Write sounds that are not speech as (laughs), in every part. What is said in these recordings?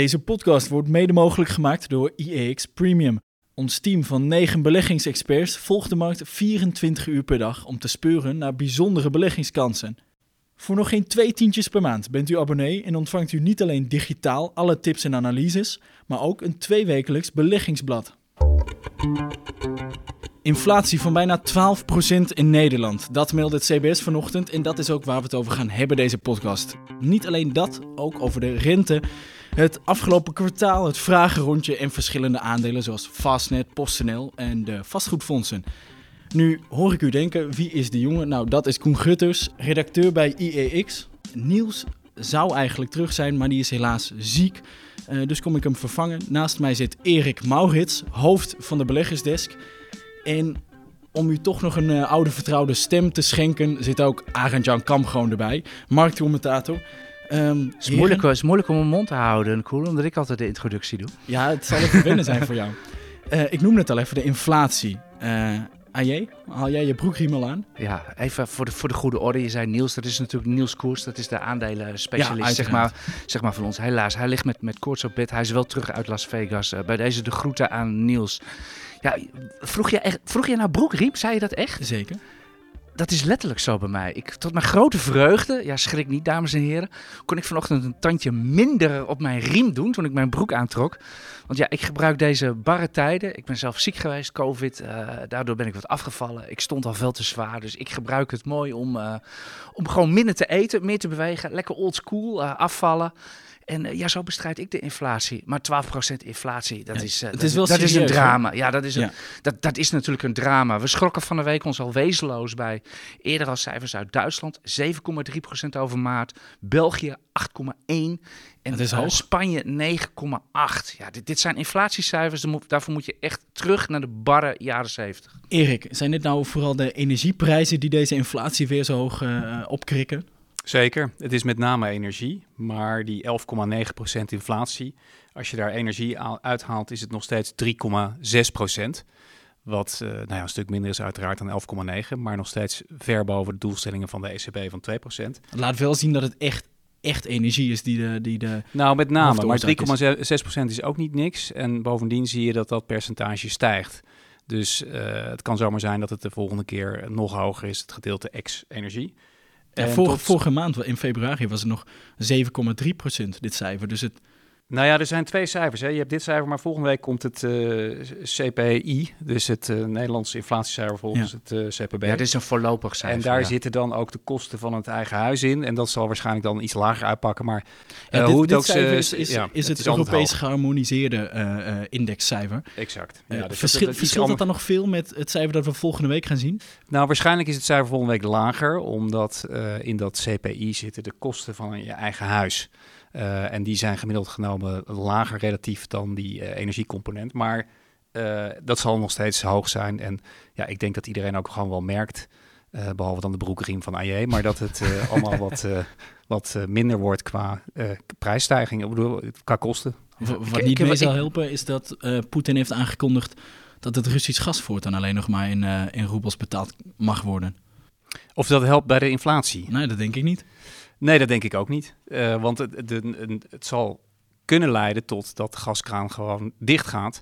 Deze podcast wordt mede mogelijk gemaakt door IEX Premium. Ons team van 9 beleggingsexperts volgt de markt 24 uur per dag om te speuren naar bijzondere beleggingskansen. Voor nog geen twee tientjes per maand bent u abonnee en ontvangt u niet alleen digitaal alle tips en analyses, maar ook een tweewekelijks beleggingsblad. Inflatie van bijna 12% in Nederland. Dat meldt het CBS vanochtend en dat is ook waar we het over gaan hebben deze podcast. Niet alleen dat, ook over de rente, het afgelopen kwartaal, het vragenrondje en verschillende aandelen zoals Fastnet, PostNL en de vastgoedfondsen. Nu hoor ik u denken, wie is de jongen? Nou, dat is Koen Gutters, redacteur bij IEX. Niels zou eigenlijk terug zijn, maar die is helaas ziek. Uh, dus kom ik hem vervangen. Naast mij zit Erik Maurits, hoofd van de beleggersdesk. En om u toch nog een uh, oude vertrouwde stem te schenken, zit ook Arend-Jan Kam gewoon erbij, marktcommentator. Um, het, is moeilijk, het is moeilijk om mijn mond te houden, cool, omdat ik altijd de introductie doe. Ja, het zal even wennen zijn voor jou. Uh, (laughs) ik noem het al even, de inflatie. Uh, AJ, haal jij je broekriem al aan? Ja, even voor de, voor de goede orde. Je zei Niels, dat is natuurlijk Niels Koers. Dat is de aandelenspecialist ja, zeg, maar, zeg maar van ons. Helaas, hij ligt met, met koorts op bed. Hij is wel terug uit Las Vegas. Uh, bij deze de groeten aan Niels. Ja, vroeg je, echt, vroeg je naar broekriem? Zei je dat echt? Zeker dat is letterlijk zo bij mij. Ik, tot mijn grote vreugde, ja schrik niet dames en heren, kon ik vanochtend een tandje minder op mijn riem doen toen ik mijn broek aantrok. Want ja, ik gebruik deze barre tijden. Ik ben zelf ziek geweest, covid, uh, daardoor ben ik wat afgevallen. Ik stond al veel te zwaar, dus ik gebruik het mooi om, uh, om gewoon minder te eten, meer te bewegen, lekker old school, uh, afvallen. En uh, ja, zo bestrijd ik de inflatie. Maar 12% inflatie, dat, ja, is, uh, wel dat serieus, is een drama. Hè? Ja, dat is, een, ja. dat, dat is natuurlijk een drama. We schrokken van de week ons al wezenloos bij eerder al cijfers uit Duitsland. 7,3% over maart. België 8,1%. En dat is uh, Spanje 9,8. Ja, dit, dit zijn inflatiecijfers. Daarvoor moet je echt terug naar de barre jaren 70. Erik, zijn dit nou vooral de energieprijzen die deze inflatie weer zo hoog uh, opkrikken? Zeker, het is met name energie, maar die 11,9% inflatie, als je daar energie uithaalt, is het nog steeds 3,6%. Wat uh, nou ja, een stuk minder is uiteraard dan 11,9, maar nog steeds ver boven de doelstellingen van de ECB van 2%. Laat wel zien dat het echt, echt energie is die de, die de. Nou, met name, maar 3,6% is ook niet niks. En bovendien zie je dat dat percentage stijgt. Dus uh, het kan zomaar zijn dat het de volgende keer nog hoger is, het gedeelte ex-energie. Ja, vorige, tot... vorige maand, in februari, was het nog 7,3% dit cijfer. Dus het... Nou ja, er zijn twee cijfers. Hè. Je hebt dit cijfer, maar volgende week komt het uh, CPI, dus het uh, Nederlandse inflatiecijfer volgens ja. het uh, CPB. Ja, dit is een voorlopig cijfer. En daar ja. zitten dan ook de kosten van het eigen huis in. En dat zal waarschijnlijk dan iets lager uitpakken. Maar ja, dit, hoe het ook cijfer is, is, ja, is het, het Europees geharmoniseerde indexcijfer. Exact. Ja, dus verschil, dat, verschilt dat dan nog veel met het cijfer dat we volgende week gaan zien? Nou, waarschijnlijk is het cijfer volgende week lager, omdat in dat CPI zitten de kosten van je eigen huis. Uh, en die zijn gemiddeld genomen lager relatief dan die uh, energiecomponent. Maar uh, dat zal nog steeds hoog zijn. En ja, ik denk dat iedereen ook gewoon wel merkt, behalve dan de broekriem van AJ, maar dat het (laughs) allemaal wat, wat minder wordt qua prijsstijging, ik bedoel, qua kosten. Wat niet mee zal helpen is dat Poetin heeft aangekondigd dat het Russisch gas voortaan alleen nog maar in, in roebels betaald mag worden. Of dat helpt bij de inflatie? Nee, dat denk ik niet. Nee, dat denk ik ook niet. Uh, want het, het zal kunnen leiden tot dat de gaskraan gewoon dicht gaat,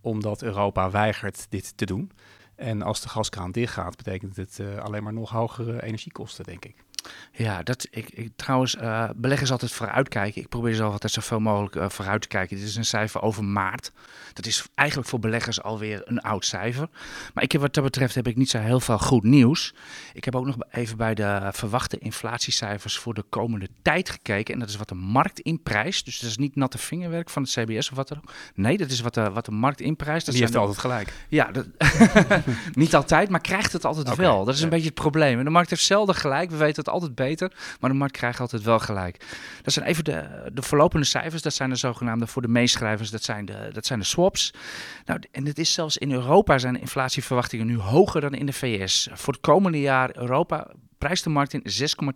omdat Europa weigert dit te doen. En als de gaskraan dicht gaat, betekent het uh, alleen maar nog hogere energiekosten, denk ik. Ja, dat, ik, ik trouwens, uh, beleggers altijd vooruitkijken. Ik probeer zelf altijd zoveel mogelijk uh, vooruit te kijken. Dit is een cijfer over maart. Dat is eigenlijk voor beleggers alweer een oud cijfer. Maar ik heb, wat dat betreft heb ik niet zo heel veel goed nieuws. Ik heb ook nog even bij de verwachte inflatiecijfers voor de komende tijd gekeken. En dat is wat de markt inprijst. Dus dat is niet natte vingerwerk van het CBS of wat dan ook. Nee, dat is wat de, wat de markt inprijst. Dat Die heeft de... altijd gelijk. Ja, dat... (laughs) niet altijd, maar krijgt het altijd okay. wel. Dat is een beetje het probleem. En de markt heeft zelden gelijk. We weten het altijd beter, maar de markt krijgt altijd wel gelijk. Dat zijn even de, de voorlopende cijfers, dat zijn de zogenaamde voor de meeschrijvers, dat zijn de, dat zijn de swaps. Nou, en het is zelfs in Europa zijn inflatieverwachtingen nu hoger dan in de VS. Voor het komende jaar Europa prijst de markt in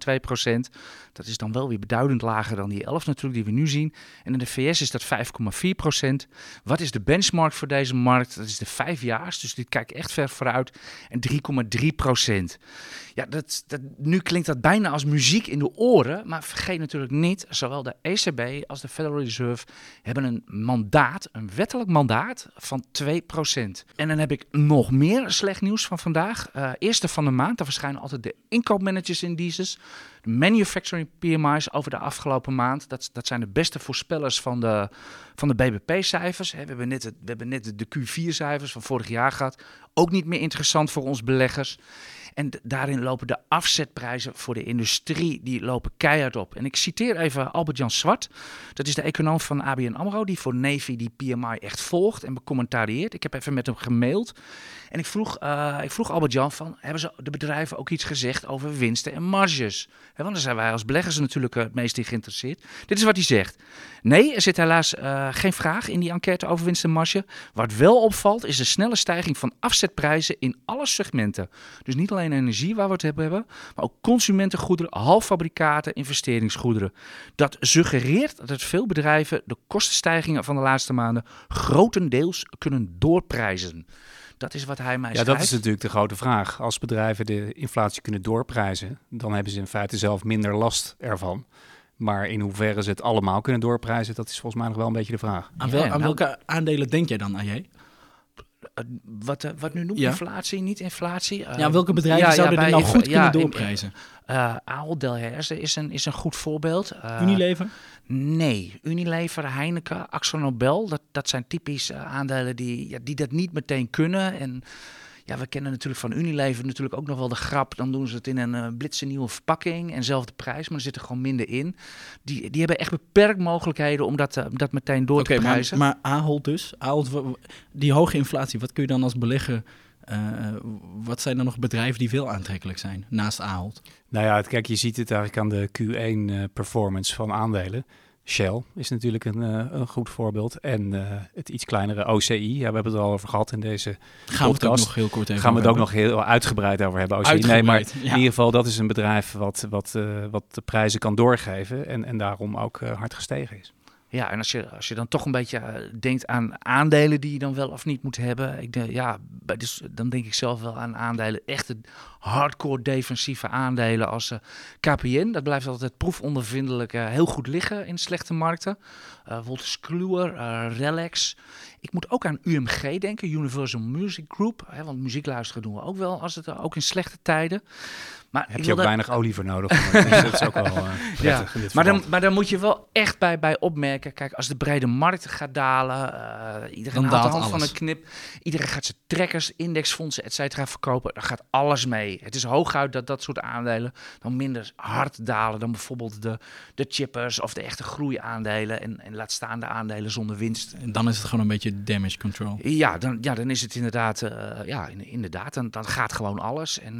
6,2 procent. Dat is dan wel weer beduidend lager dan die 11 natuurlijk die we nu zien. En in de VS is dat 5,4 procent. Wat is de benchmark voor deze markt? Dat is de vijfjaars, dus dit kijkt echt ver vooruit. En 3,3 procent. Ja, dat, dat, nu klinkt dat bijna als muziek in de oren. Maar vergeet natuurlijk niet, zowel de ECB als de Federal Reserve hebben een mandaat, een wettelijk mandaat van 2 procent. En dan heb ik nog meer slecht nieuws van vandaag. Uh, eerste van de maand, daar verschijnen altijd de inkoopmanagers indices. De manufacturing PMI's over de afgelopen maand. Dat, dat zijn de beste voorspellers van de, van de BBP-cijfers. We hebben net, het, we hebben net de Q4-cijfers van vorig jaar gehad. Ook niet meer interessant voor ons beleggers. En daarin lopen de afzetprijzen voor de industrie, die lopen keihard op. En ik citeer even Albert-Jan Zwart. Dat is de econoom van ABN AMRO, die voor Navy die PMI echt volgt en becommentarieert. Ik heb even met hem gemaild. En ik vroeg, uh, ik vroeg Albert-Jan van, hebben ze de bedrijven ook iets gezegd over winsten en marges? Want daar zijn wij als beleggers natuurlijk het meest in geïnteresseerd. Dit is wat hij zegt. Nee, er zit helaas uh, geen vraag in die enquête over winst en marge. Wat wel opvalt is de snelle stijging van afzetprijzen in alle segmenten. Dus niet alleen energie waar we het hebben, maar ook consumentengoederen, halffabrikaten, investeringsgoederen. Dat suggereert dat veel bedrijven de kostenstijgingen van de laatste maanden grotendeels kunnen doorprijzen. Dat is wat hij mij Ja, dat is natuurlijk de grote vraag. Als bedrijven de inflatie kunnen doorprijzen, dan hebben ze in feite zelf minder last ervan. Maar in hoeverre ze het allemaal kunnen doorprijzen, dat is volgens mij nog wel een beetje de vraag. Aan, wel, aan nou- welke aandelen denk jij dan, AJ? Eh, wat, uh, wat nu noemt ja. inflatie, niet inflatie. Uh, ja, welke bedrijven ja, zouden ja, er nou goed kunnen doorprijzen? Uh, Ahold Delhaize is een, is een goed voorbeeld. Unilever? Nee, Unilever, Heineken, Nobel, dat, dat zijn typisch aandelen die, ja, die dat niet meteen kunnen. En ja, we kennen natuurlijk van Unilever natuurlijk ook nog wel de grap. Dan doen ze het in een uh, blitse nieuwe verpakking en zelfde prijs, maar er zit er gewoon minder in. Die, die hebben echt beperkt mogelijkheden om dat, uh, dat meteen door te prijzen. Maar, maar Ahold dus, Ahold, die hoge inflatie, wat kun je dan als belegger... Uh, wat zijn er nog bedrijven die veel aantrekkelijk zijn naast Ahold? Nou ja, kijk, je ziet het eigenlijk aan de Q1-performance van aandelen. Shell is natuurlijk een, uh, een goed voorbeeld. En uh, het iets kleinere OCI. Ja, we hebben het al over gehad in deze Gaan podcast. we het ook nog heel kort even Gaan we het ook nog heel uitgebreid over hebben. OCI. Nee, maar in ieder geval, dat is een bedrijf wat, wat, uh, wat de prijzen kan doorgeven. En, en daarom ook hard gestegen is. Ja, en als je, als je dan toch een beetje denkt aan aandelen die je dan wel of niet moet hebben. Ik denk, ja, dus, dan denk ik zelf wel aan aandelen, echte hardcore defensieve aandelen als uh, KPN. Dat blijft altijd proefondervindelijk uh, heel goed liggen in slechte markten. Wolters Kluwer, Relax. Ik moet ook aan UMG denken, Universal Music Group. Hè, want muziek luisteren doen we ook wel, als het, ook in slechte tijden. Maar Heb je ook weinig olie voor nodig? (laughs) dat is ook wel uh, ja. maar, dan, maar dan moet je wel echt bij, bij opmerken. Kijk, als de brede markt gaat dalen, uh, iedereen dan haalt de hand van een knip. Iedereen gaat zijn trekkers, indexfondsen, et cetera verkopen. Dan gaat alles mee. Het is hooguit dat dat soort aandelen dan minder hard dalen dan bijvoorbeeld de, de chippers of de echte groeiaandelen. En, en laat staan de aandelen zonder winst. En dan is het gewoon een beetje damage control. Ja, dan, ja, dan is het inderdaad, uh, ja, inderdaad. Dan, dan gaat gewoon alles. En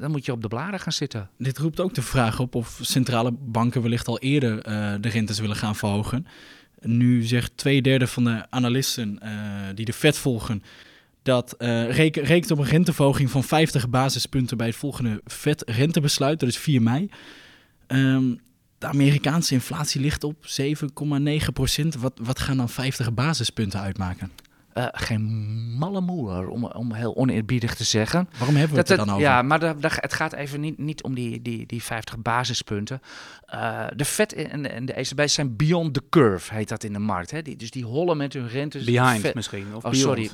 dan moet je op de gaan zitten. Dit roept ook de vraag op of centrale banken wellicht al eerder uh, de rentes willen gaan verhogen. Nu zegt twee derde van de analisten die de Fed volgen dat uh, reken, rekent op een renteverhoging van 50 basispunten bij het volgende Fed-rentebesluit, dat is 4 mei. Um, de Amerikaanse inflatie ligt op 7,9 procent. Wat, wat gaan dan 50 basispunten uitmaken? Uh, geen malle moer, om, om heel oneerbiedig te zeggen. Waarom hebben we het er dan over? Ja, maar de, de, het gaat even niet, niet om die, die, die 50 basispunten. Uh, de Fed en, en de ECB zijn beyond the curve, heet dat in de markt. Hè? Die, dus die hollen met hun rentes. Behind misschien, of oh, (laughs) sorry.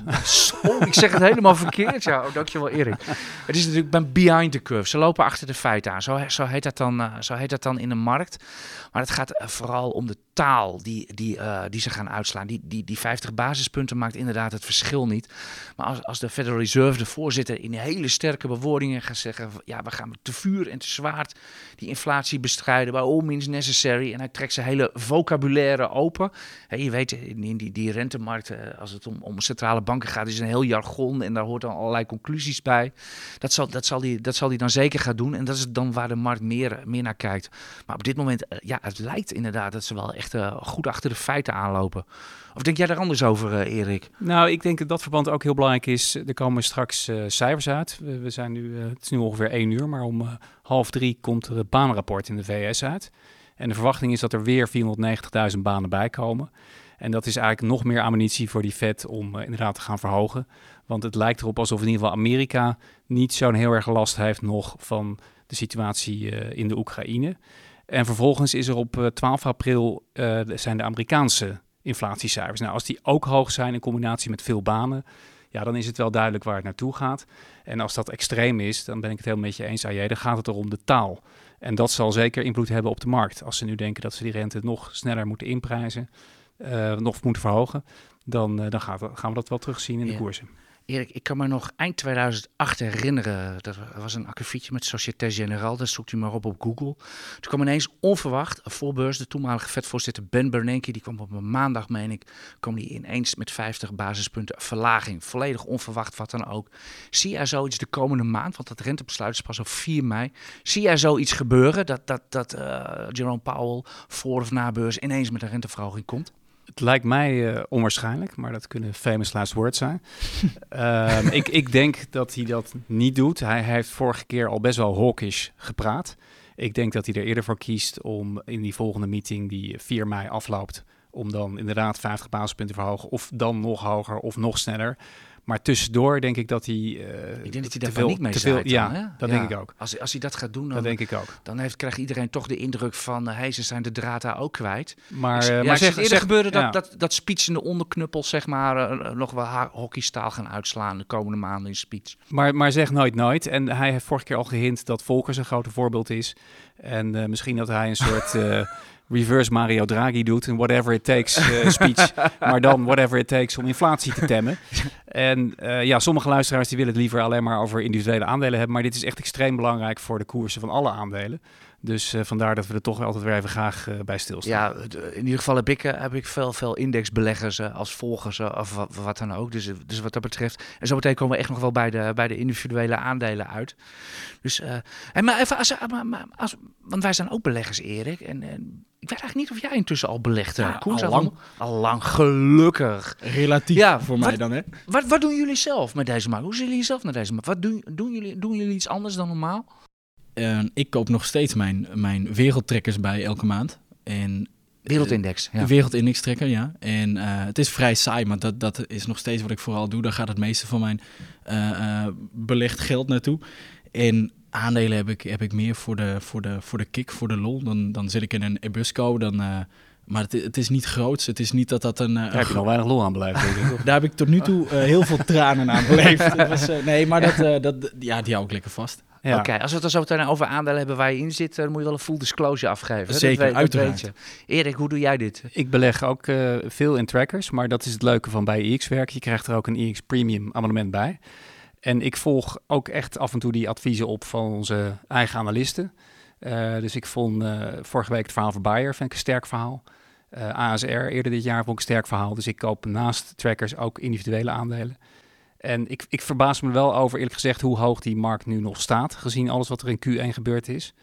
ik zeg het helemaal verkeerd. Ja, oh, dankjewel Erik. Het is natuurlijk ben behind the curve. Ze lopen achter de feiten aan. Zo, zo, heet, dat dan, uh, zo heet dat dan in de markt. Maar het gaat vooral om de taal die, die, uh, die ze gaan uitslaan. Die, die, die 50 basispunten maakt inderdaad het verschil niet. Maar als, als de Federal Reserve, de voorzitter, in hele sterke bewoordingen gaat zeggen: ja, we gaan te vuur en te zwaard die inflatie bestrijden, by all means necessary. En hij trekt zijn hele vocabulaire open. Je weet, in die, die rentemarkten, als het om, om centrale banken gaat, is een heel jargon en daar hoort dan allerlei conclusies bij. Dat zal, dat zal, die, dat zal die dan zeker gaan doen. En dat is dan waar de markt meer, meer naar kijkt. Maar op dit moment, uh, ja, het lijkt inderdaad dat ze wel echt eh, goed achter de feiten aanlopen. Of denk jij daar anders over, eh, Erik? Nou, ik denk dat dat verband ook heel belangrijk is. Er komen straks cijfers uit. We, we zijn nu, het is nu ongeveer één uur, maar om half drie komt er baanrapport in de VS uit. En de verwachting is dat er weer 490.000 banen bij komen. En dat is eigenlijk nog meer ammunitie voor die Fed om inderdaad te gaan verhogen. Want het lijkt erop alsof in ieder geval Amerika niet zo'n heel erg last heeft nog van de situatie in de Oekraïne. En vervolgens is er op 12 eh, april zijn de Amerikaanse inflatiecijfers. Nou, als die ook hoog zijn in combinatie met veel banen, ja, dan is het wel duidelijk waar het naartoe gaat. En als dat extreem is, dan ben ik het helemaal met je eens, AJ, dan gaat het er om de taal. En dat zal zeker invloed hebben op de markt. Als ze nu denken dat ze die rente nog sneller moeten inprijzen, uh, nog moeten verhogen, dan, uh, dan gaan, we, gaan we dat wel terugzien in de koersen. Erik, ik kan me nog eind 2008 herinneren. Er was een akkefietje met Société Générale. Dat zoekt u maar op op Google. Toen kwam ineens onverwacht, voor beurs, de toenmalige vetvoorzitter Ben Bernanke. Die kwam op een maandag, meen ik, kwam die ineens met 50 basispunten verlaging. Volledig onverwacht, wat dan ook. Zie jij zoiets de komende maand, want dat rentebesluit is pas op 4 mei. Zie jij zoiets gebeuren, dat, dat, dat uh, Jerome Powell voor of na beurs ineens met een renteverhoging komt? Het lijkt mij uh, onwaarschijnlijk, maar dat kunnen famous last words zijn. um, (laughs) ik, ik denk dat hij dat niet doet. Hij, hij, heeft vorige keer al best wel hawkish gepraat. Ik denk dat hij er eerder voor kiest om in die volgende meeting, die 4 mei afloopt, om dan inderdaad 50 basispunten te verhogen, of dan nog hoger of nog sneller. Maar tussendoor denk ik dat hij. Uh, ik denk dat hij daar veel, niet mee veel, Ja, dat denk ik ook. Als, als hij dat gaat doen, dan, dat denk ik ook. dan heeft, krijgt iedereen toch de indruk van. Uh, hey, ze zijn de draad daar ook kwijt. Maar, dus, uh, ja, maar zeg, eerder gebeurde dat, dat, dat speechende onderknuppels, zeg maar, nog wel hockeystaal gaan uitslaan de komende maanden in speech. Maar, maar zeg nooit nooit. En hij heeft vorige keer al gehint dat Volkers een grote voorbeeld is. En misschien dat hij een soort (laughs) reverse Mario Draghi doet. Een whatever it takes uh, (laughs) speech. maar dan whatever it takes om inflatie te temmen. (laughs) En uh, ja, sommige luisteraars die willen het liever alleen maar over individuele aandelen hebben. Maar dit is echt extreem belangrijk voor de koersen van alle aandelen. Dus uh, vandaar dat we er toch altijd weer even graag bij stilstaan. Ja, in ieder geval heb ik, heb ik veel, veel indexbeleggers als volgers of wat, wat, dan ook. Dus, dus wat dat betreft. En zo meteen komen we echt nog wel bij de, bij de individuele aandelen uit. Dus, en maar even, als, maar, als, want wij zijn ook beleggers, Erik. En, en ik weet eigenlijk niet of jij intussen al belegt. Ja, Koens, al lang. Al lang, gelukkig. Relatief ja, voor mij dan, hè? Wat, wat doen jullie zelf met deze markt? Hoe zien jullie zelf naar deze markt? Wat doen, doen, jullie, doen jullie iets anders dan normaal? Uh, ik koop nog steeds mijn, mijn wereldtrekkers bij elke maand. En Wereldindex. Ja. Wereldindex trekker, ja. En uh, het is vrij saai, maar dat, dat is nog steeds wat ik vooral doe. Daar gaat het meeste van mijn uh, belegd geld naartoe. En aandelen heb ik, heb ik meer voor de, voor, de, voor de kick, voor de lol. Dan, dan zit ik in een Ebusco, dan... Maar het, het, is niet groots. Het is niet dat dat een. Daar heb je nog weinig lol aan beleefd. (laughs) Daar heb ik tot nu toe uh, heel veel tranen aan beleefd. was, uh, nee, maar dat, dat, ja, die hou ik lekker vast. Ja. Oké, okay, als we het er zo meteen over aandelen hebben waar je in zit, dan moet je wel een full disclosure afgeven. Zeker, dat weet, uiteraard. Dat Erik, hoe doe jij dit? Ik beleg ook uh, veel in trackers, maar dat is het leuke van bij IX werk. Je krijgt er ook een IX Premium abonnement bij. En ik volg ook echt af en toe die adviezen op van onze eigen analisten. Uh, dus ik vond uh, vorige week het verhaal van Bayer, vind ik een sterk verhaal. Uh, ASR eerder dit jaar vond ik een sterk verhaal. Dus ik koop naast trackers ook individuele aandelen. En ik, ik verbaas me wel over, eerlijk gezegd, hoe hoog die markt nu nog staat. Gezien alles wat er in Q1 gebeurd is.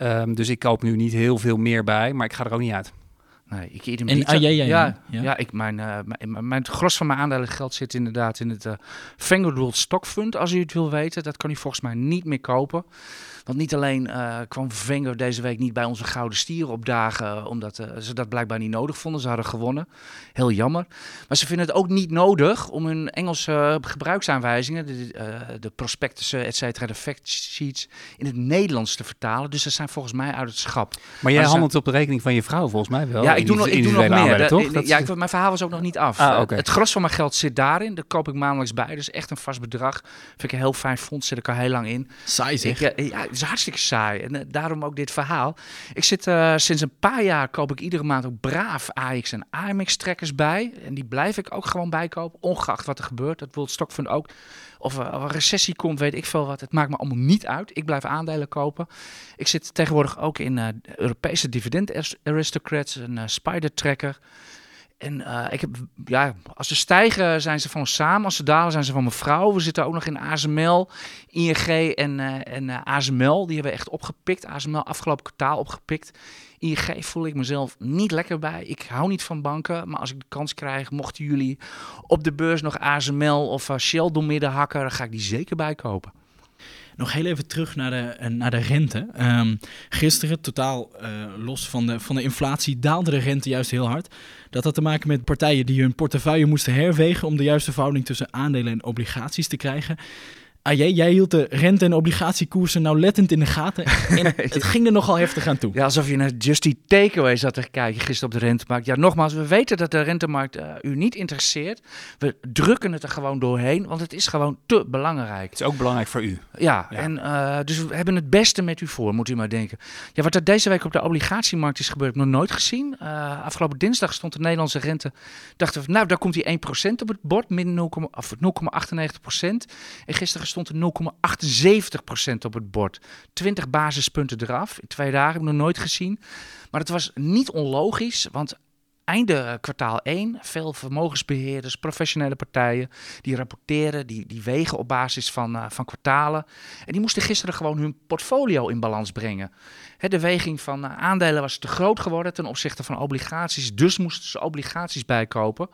Um, dus ik koop nu niet heel veel meer bij, maar ik ga er ook niet uit. Nee, ik eet hem en, niet. Ah, ja, ja, ja, ja. ja ik, mijn, uh, mijn, mijn, gros van mijn aandelen geld zit inderdaad in het uh, Vanguard Stock Fund, als u het wil weten. Dat kan u volgens mij niet meer kopen. Want niet alleen uh, kwam Wenger deze week niet bij onze gouden stieren opdagen, omdat uh, ze dat blijkbaar niet nodig vonden. Ze hadden gewonnen. Heel jammer. Maar ze vinden het ook niet nodig om hun Engelse gebruiksaanwijzingen, de, uh, de prospectussen, et cetera, de fact sheets, in het Nederlands te vertalen. Dus ze zijn volgens mij uit het schap. Maar jij maar handelt op de rekening van je vrouw volgens mij wel? Ja, ik doe nog, ik doe nog meer. toch? Ja, ik, mijn verhaal was ook nog niet af. Ah, okay. Het gros van mijn geld zit daarin. Daar koop ik maandelijks bij. Dus echt een vast bedrag. Vind ik een heel fijn fonds. Zit ik al heel lang in. Saai zeg. Ik, ja, is hartstikke saai. En uh, daarom ook dit verhaal. Ik zit uh, sinds een paar jaar koop ik iedere maand ook braaf AX en AMX trekkers bij. En die blijf ik ook gewoon bijkopen, ongeacht wat er gebeurt. Dat World Stock Fund ook. Of er een recessie komt, weet ik veel wat. Het maakt me allemaal niet uit. Ik blijf aandelen kopen. Ik zit tegenwoordig ook in Europese dividend aristocrats, een spider tracker. En eh, ik heb, ja, als ze stijgen zijn ze van ons samen, als ze dalen zijn ze van mijn vrouw. We zitten ook nog in ASML, ING en, eh, en eh, ASML. Die hebben we echt opgepikt. ASML afgelopen kwartaal opgepikt. ING voel ik mezelf niet lekker bij. Ik hou niet van banken, maar als ik de kans krijg, mochten jullie op de beurs nog ASML of Shell midden hakken, dan ga ik die zeker bijkopen. Nog heel even terug naar de, naar de rente. Ehm, gisteren, totaal los van de, van de inflatie, daalde de rente juist heel hard. Dat had te maken met partijen die hun portefeuille moesten herwegen om de juiste verhouding tussen aandelen en obligaties te krijgen. Ah, jij, jij hield de rente- en obligatiekoersen nauwlettend in de gaten. En (laughs) het ging er nogal heftig aan toe. Ja, alsof je naar Justy Takeaway zat te kijken gisteren op de rentemarkt. Ja, nogmaals, we weten dat de rentemarkt uh, u niet interesseert. We drukken het er gewoon doorheen, want het is gewoon te belangrijk. Het is ook belangrijk voor u. Ja, en uh, dus we hebben het beste met u voor, moet u maar denken. Ja, wat er deze week op de obligatiemarkt is gebeurd, nog nooit gezien. Uh, afgelopen dinsdag stond de Nederlandse rente. Dachten we, nou, daar komt die 1% op het bord, min 0,98%. En gisteren stond er 0,78% op het bord. 20 basispunten eraf. In twee dagen nog nooit gezien. Maar het was niet onlogisch, want einde kwartaal 1, veel vermogensbeheerders, professionele partijen, die rapporteren, die, die wegen op basis van, uh, van kwartalen. En die moesten gisteren gewoon hun portfolio in balans brengen. Hè, de weging van uh, aandelen was te groot geworden ten opzichte van obligaties, dus moesten ze obligaties bijkopen.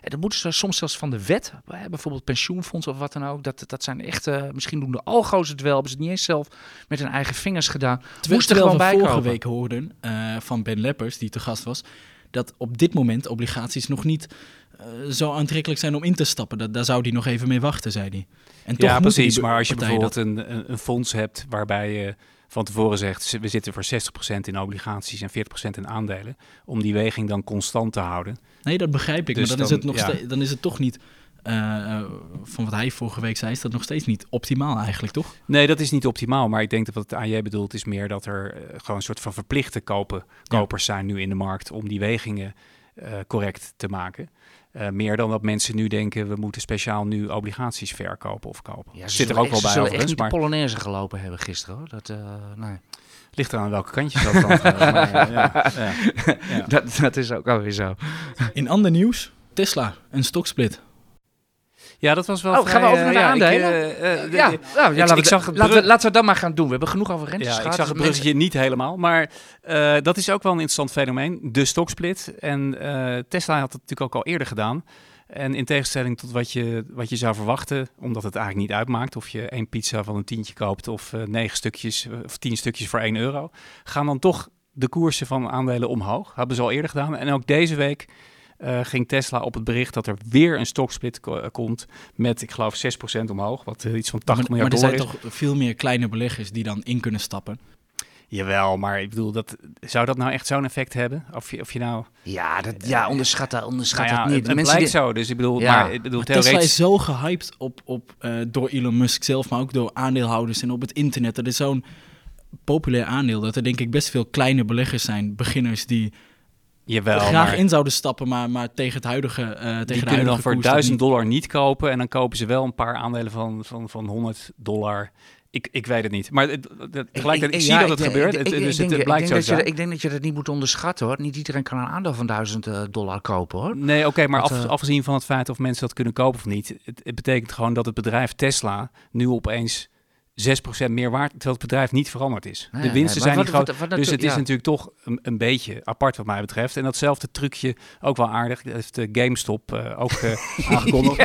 En dat moeten ze soms zelfs van de wet, bijvoorbeeld pensioenfondsen of wat dan ook. Dat, dat zijn echt, uh, misschien doen de algo's het wel, hebben ze het niet eens zelf met hun eigen vingers gedaan. Moesten gewoon bijkopen. vorige week hoorden van Ben Leppers, die te gast was, dat op dit moment obligaties nog niet uh, zo aantrekkelijk zijn om in te stappen. Dat, daar zou hij nog even mee wachten, zei hij. En toch ja, precies. Maar als je bijvoorbeeld dat... een, een, een, fonds hebt waarbij je van tevoren zegt... we zitten voor 60% in obligaties en 40% in aandelen... om die weging dan constant te houden. Nee, dat begrijp ik. Dus maar dan, dan, is het nog ja. dan is het toch niet uh, van wat hij vorige week zei, is dat nog steeds niet optimaal eigenlijk, toch? Nee, dat is niet optimaal. Maar ik denk dat wat het AJ bedoelt is meer dat er uh, gewoon een soort van verplichte kopen, kopers zijn nu in de markt om die wegingen uh, correct te maken. meer dan dat mensen nu denken, we moeten speciaal nu obligaties verkopen of kopen. Ja, Zit er ook wel bij ze overigens. maar de Polonaise gelopen hebben gisteren hoor. Dat, nee. Ligt er aan welke kantje dat dan maar, ja, ja, ja. (laughs) Dat, dat is ook alweer zo. In ander nieuws, Tesla, een stoksplit. Ja, dat was wel. Oh, gaan we over naar de aandelen? ja, nou, ja, laten, zag laten, we, laten we dat maar gaan doen. We hebben genoeg over rentes ja, gehad. Ik zag het bruggetje niet helemaal, maar uh, dat is ook wel een interessant fenomeen. De stoksplit. En Tesla had het natuurlijk ook al eerder gedaan. En in tegenstelling tot wat je, wat je zou verwachten, omdat het eigenlijk niet uitmaakt of je één pizza van een tientje koopt of negen stukjes of tien stukjes voor 1 euro, gaan dan toch de koersen van aandelen omhoog. Hebben ze al eerder gedaan. En ook deze week uh, ging Tesla op het bericht dat er weer een stoksplit ko uh, komt met, ik geloof, 6% omhoog, wat uh, iets van 80 maar, miljard dollar is. Maar er zijn toch veel meer kleine beleggers die dan in kunnen stappen? Jawel, maar ik bedoel, dat, zou dat nou echt zo'n effect hebben? Of je, of je nou... Ja, dat, ja onderschat, dat, onderschat nou ja, het niet. Het, het blijkt die... zo, dus ik bedoel, ja. maar, ik bedoel maar Tesla is zo gehyped op, op, uh, door Elon Musk zelf, maar ook door aandeelhouders en op het internet. Dat is zo'n populair aandeel dat er denk ik best veel kleine beleggers zijn, beginners die Jawel, graag maar... in zouden stappen, maar, maar tegen het huidige uh, tegen Die de kunnen dan voor 1000 niet. dollar niet kopen en dan kopen ze wel een paar aandelen van, van, van 100 dollar. Ik, ik weet het niet. Maar het, het, gelijk, ik, ik, ik zie ja, dat het gebeurt. Ik, het, dus denk, het, blijkt denk zo dat je, Ik denk dat je dat niet moet onderschatten hoor. Niet iedereen kan een aandeel van 1000 uh, dollar kopen hoor. Nee, oké, okay, maar Dat, af, uh, afgezien van het feit of mensen dat kunnen kopen of niet. Het, het betekent gewoon dat het bedrijf Tesla nu opeens 6% meer waard, terwijl het bedrijf niet veranderd is. De winsten nee, zijn niet groot. wat- wat dus het is ja. natuurlijk toch een, een beetje apart wat mij betreft. En datzelfde trucje, ook wel aardig, dat heeft de GameStop eh, ook eh, (laughs) aangekondigd.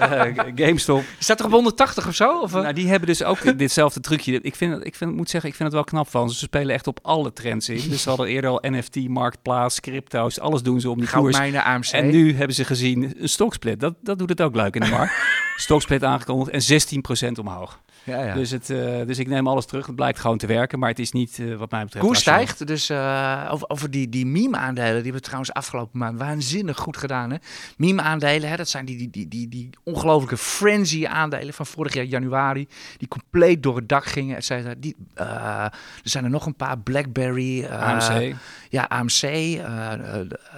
Eh, GameStop, Staat er op 180 of zo? Of, uh? nou, die hebben dus ook ditzelfde trucje. Ik, vind, het- ik vind, moet zeggen, ik vind het wel knap van ze. Ze spelen echt op alle trends in. Dus ze hadden eerder al NFT, marktplaats, crypto's, alles doen ze om die koers. AMC. En nu hebben ze gezien een stoksplit. Dat, dat doet het ook leuk in de markt. (laughs) Stoksplit aangekondigd en 16% omhoog. Ja, ja. Dus, het, eh, dus ik neem alles terug. Het blijkt gewoon te werken, maar het is niet eh, wat mij betreft. Koers stijgt, dus eh, over, over die, die meme-aandelen, die hebben we trouwens afgelopen maand waanzinnig goed gedaan. Hè? Meme-aandelen, hè, dat zijn die, die, die, die, die ongelofelijke frenzy-aandelen van vorig jaar januari, die compleet door het dak gingen, et cetera. Die, eh, er zijn er nog een paar, BlackBerry, eh, AMC, ja, AMC, hoe heet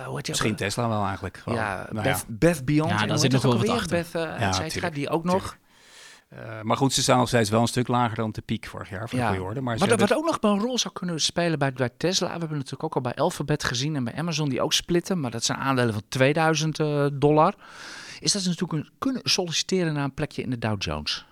die misschien ook? Tesla wel eigenlijk. Gewoon. Ja, Nou Beth, Beth Beyond. Ja, en daar zit nog wel ook wat achter. Beth, Ja, et cetera, die ook nog. Uh, maar goed, ze staan nog steeds wel een stuk lager dan de piek vorig jaar van Ja. Maar Wat, wat ook nog een rol zou kunnen spelen bij, bij Tesla. We hebben natuurlijk ook al bij Alphabet gezien en bij Amazon die ook splitten. Maar dat zijn aandelen van 2000 eh, dollar. Is dat ze natuurlijk een, kunnen solliciteren naar een plekje in de Dow Jones?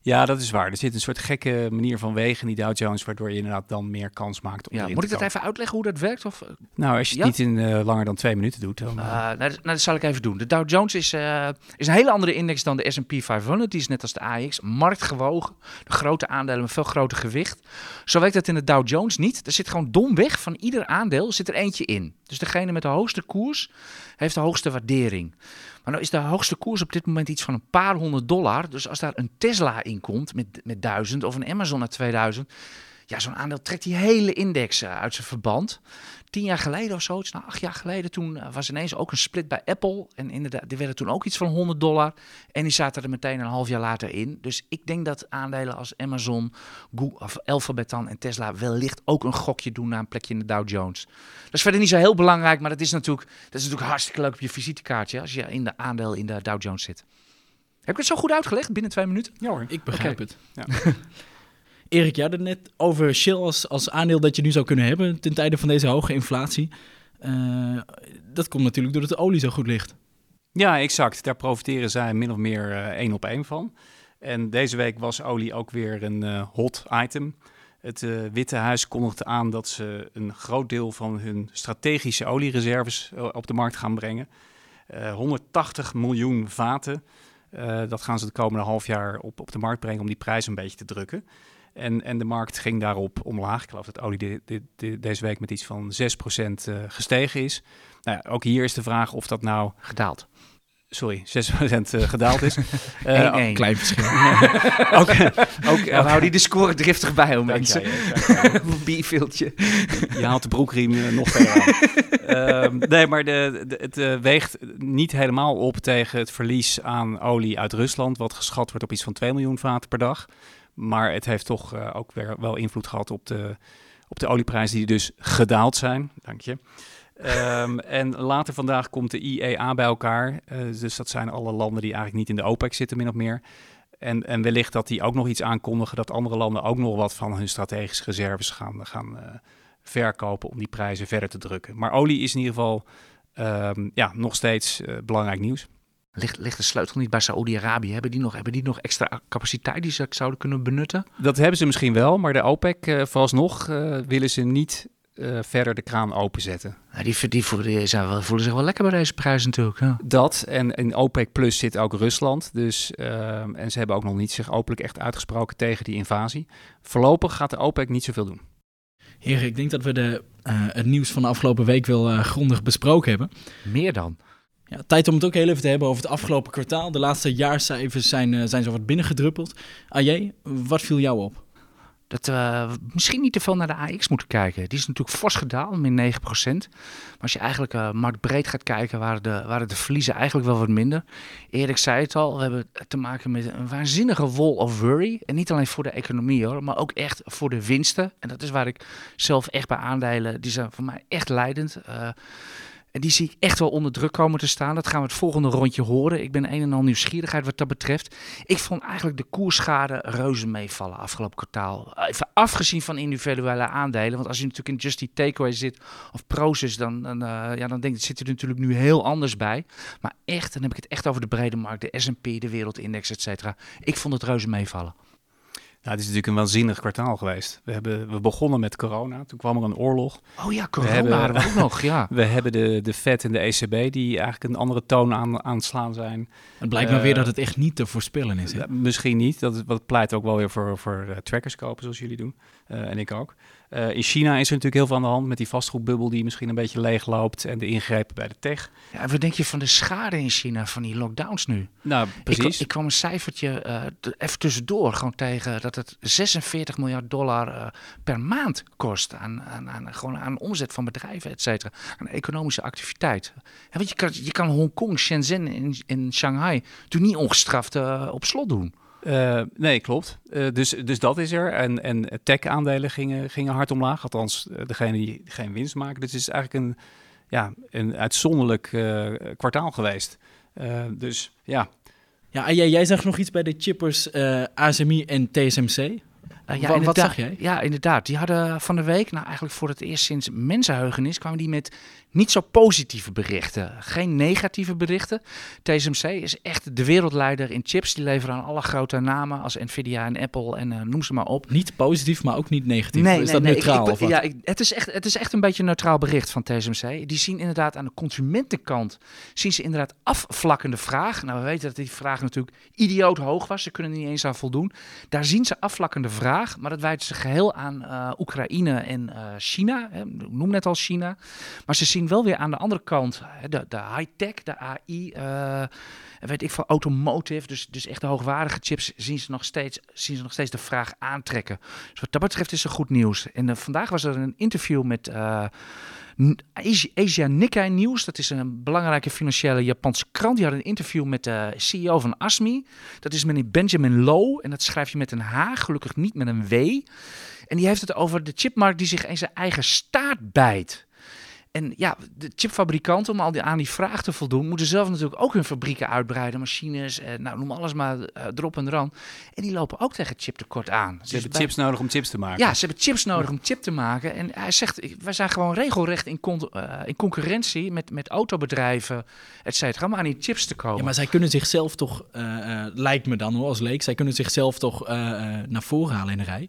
Ja, dat is waar. Er zit een soort gekke manier van wegen in die Dow Jones, waardoor je inderdaad dan meer kans maakt om Ja, moet ik dat even uitleggen hoe dat werkt? Of, Nou, als je Ja? het niet in eh, langer dan twee minuten doet, dan... Uh, eh, nou, dat, nou, dat zal ik even doen. De Dow Jones is, eh, is een hele andere index dan de S&P 500. Die is net als de AX, marktgewogen. De grote aandelen met veel groter gewicht. Zo werkt dat in de Dow Jones niet. Er zit gewoon domweg van ieder aandeel zit er eentje in. Dus degene met de hoogste koers heeft de hoogste waardering. Maar nou is de hoogste koers op dit moment iets van een paar honderd dollar. Dus als daar een Tesla in komt met, met 1000 of een Amazon naar 2000... Ja, zo'n aandeel trekt die hele index eh, uit zijn verband tien jaar geleden of zoiets, nou acht jaar geleden, toen eh, was ineens ook een split bij Apple. En inderdaad, die werden toen ook iets van 100 dollar. En die zaten er meteen een half jaar later in. Dus ik denk dat aandelen als Amazon, Google, of Alphabet dan en Tesla wellicht ook een gokje doen naar een plekje in de Dow Jones. Dat is verder niet zo heel belangrijk, maar dat is natuurlijk, dat is natuurlijk hartstikke leuk op je visitekaartje als je in de aandeel in de Dow Jones zit. Heb ik het zo goed uitgelegd binnen twee minuten? ja hoor. Ik begrijp het. Ja. (laughs) Erik, je had het net over Shell als, aandeel dat je nu zou kunnen hebben ten tijde van deze hoge inflatie. Eh, dat komt natuurlijk doordat de olie zo goed ligt. Ja, exact. Daar profiteren zij min of meer eh, één op één van. En deze week was olie ook weer een eh, hot item. Het Witte Huis kondigde aan dat ze een groot deel van hun strategische oliereserves op de markt gaan brengen. Eh, 180 miljoen vaten. Dat gaan ze het komende half jaar op, op de markt brengen om die prijs een beetje te drukken. En, en de markt ging daarop omlaag. Ik geloof dat olie deze week met iets van 6% eh, gestegen is. Nou ja, ook hier is de vraag of dat nou Gedaald. sorry, 6% eh, gedaald is. 1-1. (laughs) Eh, Klein verschil. (laughs) ook, ook, houden die de score driftig bij, om mensen. (laughs) Bierveeltje. Je haalt de broekriem nog verder aan. Ehm, nee, maar de, de- het weegt niet helemaal op tegen het verlies aan olie uit Rusland, wat geschat wordt op iets van 2 miljoen vaten per dag. Maar het heeft toch eh, ook weer wel invloed gehad op de, op de olieprijzen die dus gedaald zijn. Dank je. Ehm, (laughs) en later vandaag komt de IEA bij elkaar. Eh, dus dat zijn alle landen die eigenlijk niet in de OPEC zitten, min of meer. En, en wellicht dat die ook nog iets aankondigen, dat andere landen ook nog wat van hun strategische reserves gaan, gaan eh, verkopen om die prijzen verder te drukken. Maar olie is in ieder geval ehm, ja, nog steeds belangrijk nieuws. Ligt, ligt de sleutel niet bij Saoedi-Arabië? Hebben, die nog- hebben die nog extra capaciteit die ze zouden kunnen benutten? Dat hebben ze misschien wel, maar de OPEC eh, vooralsnog eh, willen ze niet eh, verder de kraan openzetten. Ja, die, die, voelen, die zijn wel, voelen zich wel lekker bij deze prijs natuurlijk. Ja. Dat en in OPEC Plus zit ook Rusland. Dus, ehm, en ze hebben ook nog niet zich openlijk echt uitgesproken tegen die invasie. Voorlopig gaat de OPEC niet zoveel doen. Heren, ik denk dat we de, eh, het nieuws van de afgelopen week wel grondig besproken hebben. Meer dan. Ja, tijd om het ook heel even te hebben over het afgelopen kwartaal. De laatste jaarcijfers zijn, eh, zijn zo wat binnengedruppeld. AJ, wat viel jou op? Dat we misschien niet te veel naar de AX moeten kijken. Die is natuurlijk fors gedaald, min 9%. Maar als je eigenlijk eh, marktbreed gaat kijken, waren de, waren de verliezen eigenlijk wel wat minder. Erik zei het al, we hebben te maken met een waanzinnige wall of worry. En niet alleen voor de economie hoor, maar ook echt voor de winsten. En dat is waar ik zelf echt bij aandelen, die zijn voor mij echt leidend. Eh, en die zie ik echt wel onder druk komen te staan. Dat gaan we het volgende rondje horen. Ik ben een en al nieuwsgierigheid wat dat betreft. Ik vond eigenlijk de koersschade reuze meevallen afgelopen kwartaal. Even afgezien van individuele aandelen. Want als je natuurlijk in Just Takeaway zit of Proces, dan, dan, eh, ja, dan denk ik, zit er natuurlijk nu heel anders bij. Maar echt, dan heb ik het echt over de brede markt, de S&P, de Wereldindex, et cetera. Ik vond het reuze meevallen. Nou, het is natuurlijk een waanzinnig kwartaal geweest. We, hebben, we begonnen met corona, toen kwam er een oorlog. Oh ja, corona hebben- hadden we ook nog, ja. (laughs) We hebben de, de Fed en de ECB die eigenlijk een andere toon aan, aan het slaan zijn. Het blijkt maar Eh, weer dat het echt niet te voorspellen is. misschien niet. Dat, is- wat pleit ook wel weer voor, voor eh, trackers kopen, zoals jullie doen. Eh, en ik ook. Eh, in China is er natuurlijk heel veel aan de hand met die vastgoedbubbel die misschien een beetje leeg loopt. En de ingrepen bij de tech. ja. en Wat denk je van de schade in China van die lockdowns nu? Nou, Ik, precies. ik kwam een cijfertje eh, even tussendoor gewoon tegen dat het 46 miljard dollar eh, per maand kost aan, aan, aan, gewoon aan omzet van bedrijven, et cetera. Aan economische activiteit. Ja, want je kan, je kan Hongkong, Shenzhen en, en Shanghai toen niet ongestraft op slot doen. Eh, nee, klopt. Eh, dus, dus dat is er. En, en tech-aandelen gingen, gingen hard omlaag. Althans, eh, degene die geen winst maken. Dus het is eigenlijk een, ja, een uitzonderlijk eh, kwartaal geweest. Eh, dus ja, Ja, jij, jij zag nog iets bij de chippers uh, ASMI en TSMC. Uh, ja, wat, zag jij? Ja, inderdaad. Die hadden van de week, nou eigenlijk voor het eerst sinds mensenheugenis, kwamen die met niet zo positieve berichten. Geen negatieve berichten. TSMC is echt de wereldleider in chips. Die leveren aan alle grote namen als Nvidia en Apple en uh, noem ze maar op. Niet positief, maar ook niet negatief. Nee, is dat neutraal? Ik, ja, het, is echt, het is echt een beetje een neutraal bericht van TSMC. Die zien inderdaad aan de consumentenkant, zien ze inderdaad afvlakkende vraag. Nou, we weten dat die vraag natuurlijk idioot hoog was. Ze kunnen er niet eens aan voldoen. Daar zien ze afvlakkende vraag, maar dat wijten ze geheel aan uh, Oekraïne en uh, China. Hè, noem net al China. Maar ze zien wel weer aan de andere kant, de, de high-tech, de AI, eh, weet ik van automotive, dus, dus echt de hoogwaardige chips, zien ze, nog steeds, zien ze nog steeds de vraag aantrekken. Dus wat dat betreft is er goed nieuws. En uh, vandaag was er een interview met uh, Asia, Nikkei Nieuws. Dat is een belangrijke financiële Japanse krant. Die had een interview met de CEO van ASMI. Dat is meneer Benjamin Low. En dat schrijf je met een H, gelukkig niet met een W. En die heeft het over de chipmarkt die zich in zijn eigen staart bijt. En ja, de chipfabrikanten, om al die, aan die vraag te voldoen, moeten zelf natuurlijk ook hun fabrieken uitbreiden, machines, eh, nou, noem alles maar uh, erop en eraan. En die lopen ook tegen chiptekort aan. Ze dus hebben chips nodig om chips te maken. Ja, ze hebben chips nodig om chip te maken. En hij zegt, wij zijn gewoon regelrecht in, con uh, in concurrentie met, met autobedrijven, et cetera, om aan die chips te komen. Ja, maar zij kunnen zichzelf toch, uh, lijkt me dan hoor, als leek, zij kunnen zichzelf toch naar voren halen in de rij.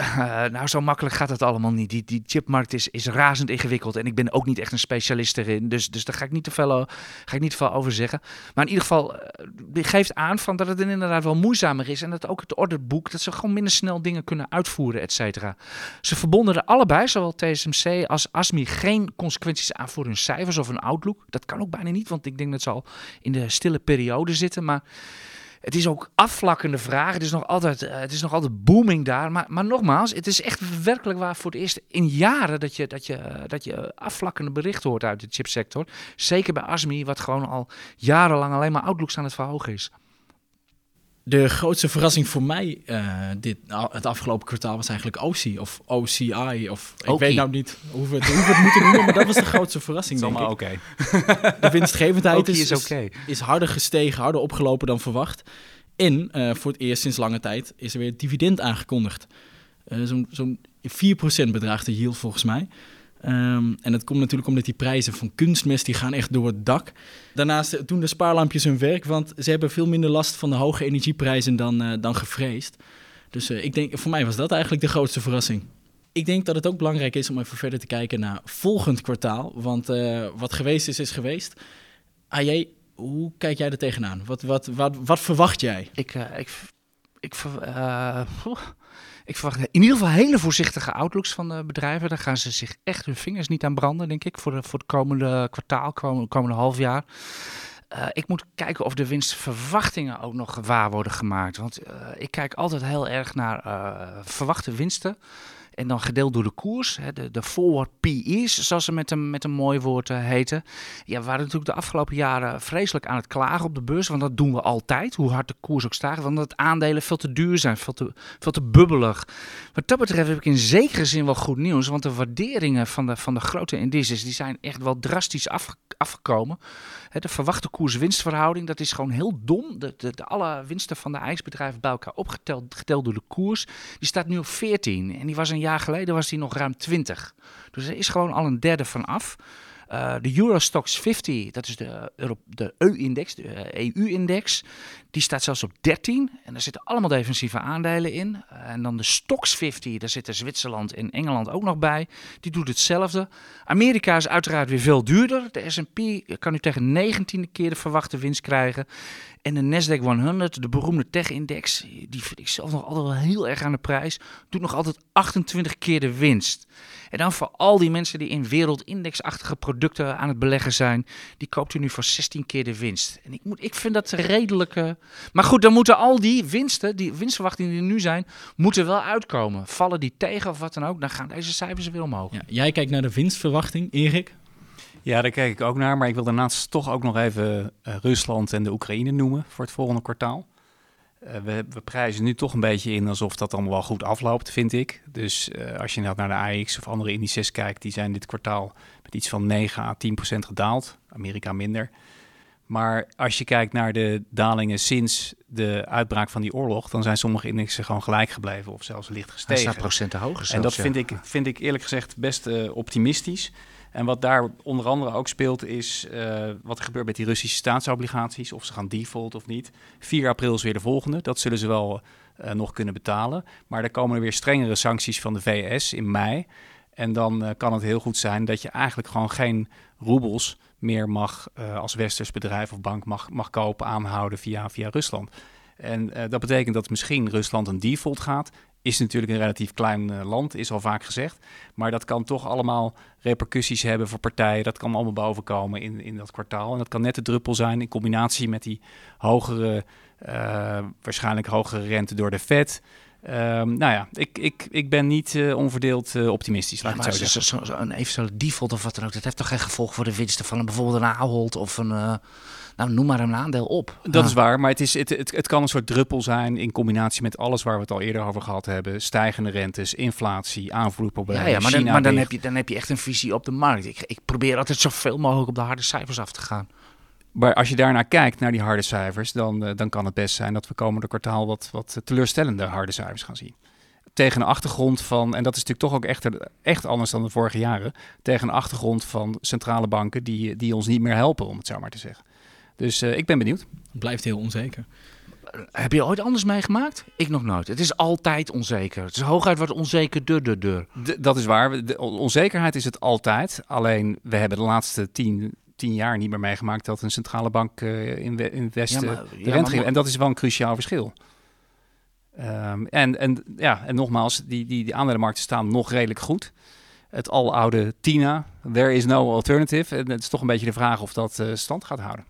Uh, nou, zo makkelijk gaat het allemaal niet. Die, die chipmarkt is, is razend ingewikkeld. En ik ben ook niet echt een specialist erin. Dus, dus daar ga ik, niet te veel, ga ik niet te over zeggen. Maar in ieder geval, uh, geeft aan van dat het inderdaad wel moeizamer is. En dat ook het orderboek, dat ze gewoon minder snel dingen kunnen uitvoeren, et cetera. Ze verbonden er allebei, zowel TSMC als ASMI, geen consequenties aan voor hun cijfers of hun outlook. Dat kan ook bijna niet, want ik denk dat ze al in de stille periode zitten. Maar het is ook afvlakkende vraag. Het is nog altijd, uh, het is nog altijd booming daar. Maar, maar nogmaals, het is echt werkelijk waar voor het eerst in jaren dat je, dat je, dat je afvlakkende berichten hoort uit de chipsector. Zeker bij ASMI, wat gewoon al jarenlang alleen maar outlooks aan het verhogen is. De grootste verrassing voor mij uh, dit, het afgelopen kwartaal was eigenlijk OC of OCI. Of, ik weet nou niet hoe we, het, hoe we het moeten noemen, maar dat was de grootste verrassing. (laughs) Dat is allemaal oké. (laughs) De winstgevendheid is, is, is, harder gestegen, harder opgelopen dan verwacht. En uh, voor het eerst sinds lange tijd is er weer dividend aangekondigd. Uh, Zo'n zo 4% bedraagt de yield volgens mij. Um, en dat komt natuurlijk omdat die prijzen van kunstmest die gaan echt door het dak. Daarnaast doen de spaarlampjes hun werk, want ze hebben veel minder last van de hoge energieprijzen dan, uh, dan gevreesd. Dus uh, ik denk, voor mij was dat eigenlijk de grootste verrassing. Ik denk dat het ook belangrijk is om even verder te kijken naar volgend kwartaal. Want wat geweest is, is geweest. AJ, hoe kijk jij er tegenaan? Wat, wat, wat, wat verwacht jij? Ik, ik, ik, (laughs) ik verwacht in ieder geval hele voorzichtige outlooks van de bedrijven. Daar gaan ze zich echt hun vingers niet aan branden, denk ik, voor, de, voor het komende kwartaal, komende, komende half jaar. Uh, ik moet kijken of de winstverwachtingen ook nog waar worden gemaakt. Want uh, ik kijk altijd heel erg naar uh, verwachte winsten. En dan gedeeld door de koers, hè, de, de forward PE's, zoals ze met een, met een mooi woord uh, heten. Ja, we waren natuurlijk de afgelopen jaren vreselijk aan het klagen op de beurs. Want dat doen we altijd, hoe hard de koers ook stijgt. Want dat aandelen veel te duur zijn, veel te, veel te bubbelig. Wat dat betreft heb ik in zekere zin wel goed nieuws. Want de waarderingen van de, van de grote indices die zijn echt wel drastisch af, afgekomen. De verwachte koers-winstverhouding, dat is gewoon heel dom. De, de, alle winsten van de ijsbedrijven bij elkaar opgeteld geteld door de koers, die staat nu op 14. En die was een jaar geleden was die nog ruim 20. Dus er is gewoon al een derde van af. Uh, de Eurostox 50, dat is de, de EU-index, de EU-index, die staat zelfs op 13. En daar zitten allemaal defensieve aandelen in. Uh, en dan de Stox 50, daar zitten Zwitserland en Engeland ook nog bij. Die doet hetzelfde. Amerika is uiteraard weer veel duurder. De S&P kan nu tegen 19e keer de verwachte winst krijgen. En de Nasdaq 100, de beroemde tech-index, die vind ik zelf nog altijd wel heel erg aan de prijs, doet nog altijd 28 keer de winst. En dan voor al die mensen die in wereldindexachtige producten aan het beleggen zijn, die koopt u nu voor 16 keer de winst. En ik, moet, ik vind dat redelijk. Uh... Maar goed, dan moeten al die winsten, die winstverwachtingen die er nu zijn, moeten wel uitkomen. Vallen die tegen of wat dan ook, dan gaan deze cijfers weer omhoog. Ja, jij kijkt naar de winstverwachting, Erik. Ja, daar kijk ik ook naar. Maar ik wil daarnaast toch ook nog even uh, Rusland en de Oekraïne noemen voor het volgende kwartaal. Uh, we, we, prijzen nu toch een beetje in alsof dat allemaal wel goed afloopt, vind ik. Dus uh, als je naar de AX of andere indices kijkt, die zijn dit kwartaal met iets van 9 à 10 procent gedaald. Amerika minder. Maar als je kijkt naar de dalingen sinds de uitbraak van die oorlog, dan zijn sommige indexen gewoon gelijk gebleven of zelfs licht Hij gestegen. staat procenten hoger zelfs, En dat ja. vind ik, vind ik eerlijk gezegd best eh, optimistisch. En wat daar onder andere ook speelt, is eh, wat er gebeurt met die Russische staatsobligaties. Of ze gaan default of niet. 4 april is weer de volgende. Dat zullen ze wel eh, nog kunnen betalen. Maar er komen er weer strengere sancties van de VS in mei. En dan eh, kan het heel goed zijn dat je eigenlijk gewoon geen roebels meer mag als westers bedrijf of bank mag, mag kopen, aanhouden via, via Rusland. En dat betekent dat misschien Rusland een default gaat. Is natuurlijk een relatief klein eh, land, is al vaak gezegd. Maar dat kan toch allemaal repercussies hebben voor partijen. Dat kan allemaal bovenkomen in, in dat kwartaal. En dat kan net de druppel zijn in combinatie met die hogere, eh, waarschijnlijk hogere rente door de Fed. Ehm, nou ja, ik, ik, ik ben niet eh, onverdeeld optimistisch, laat Ja, maar zo zo, een eventuele default of wat dan ook, dat heeft toch geen gevolg voor de winsten van een, bijvoorbeeld een Ahold of een, nou noem maar een aandeel op. Dat is waar, maar het, is, het, het, het kan een soort druppel zijn in combinatie met alles waar we het al eerder over gehad hebben. Stijgende rentes, inflatie, aanvoerproblemen, Ja, ja maar, dan, maar dan, heb je, dan heb je echt een visie op de markt. Ik, ik probeer altijd zoveel mogelijk op de harde cijfers af te gaan. Maar als je daarnaar kijkt, naar die harde cijfers, dan, eh, dan kan het best zijn dat we komende kwartaal wat, wat teleurstellende harde cijfers gaan zien. Tegen een achtergrond van, en dat is natuurlijk toch ook echt, echt anders dan de vorige jaren, tegen een achtergrond van centrale banken die, die ons niet meer helpen, om het zo maar te zeggen. Dus eh, ik ben benieuwd. Blijft heel onzeker. Heb je ooit anders meegemaakt? Ik nog nooit. Het is altijd onzeker. Het is hooguit wat onzeker deur, deur, deur. D- dat is waar. De on- onzekerheid is het altijd. Alleen we hebben de laatste tien, tien jaar niet meer meegemaakt dat een centrale bank eh, in, in het Westen Ja, maar- de ja, rente ging. En dat is wel een cruciaal verschil. Ehm, en, en, ja, en nogmaals, die, die, die aandelenmarkten staan nog redelijk goed. Het aloude TINA, there is no alternative. En het is toch een beetje de vraag of dat eh, stand gaat houden.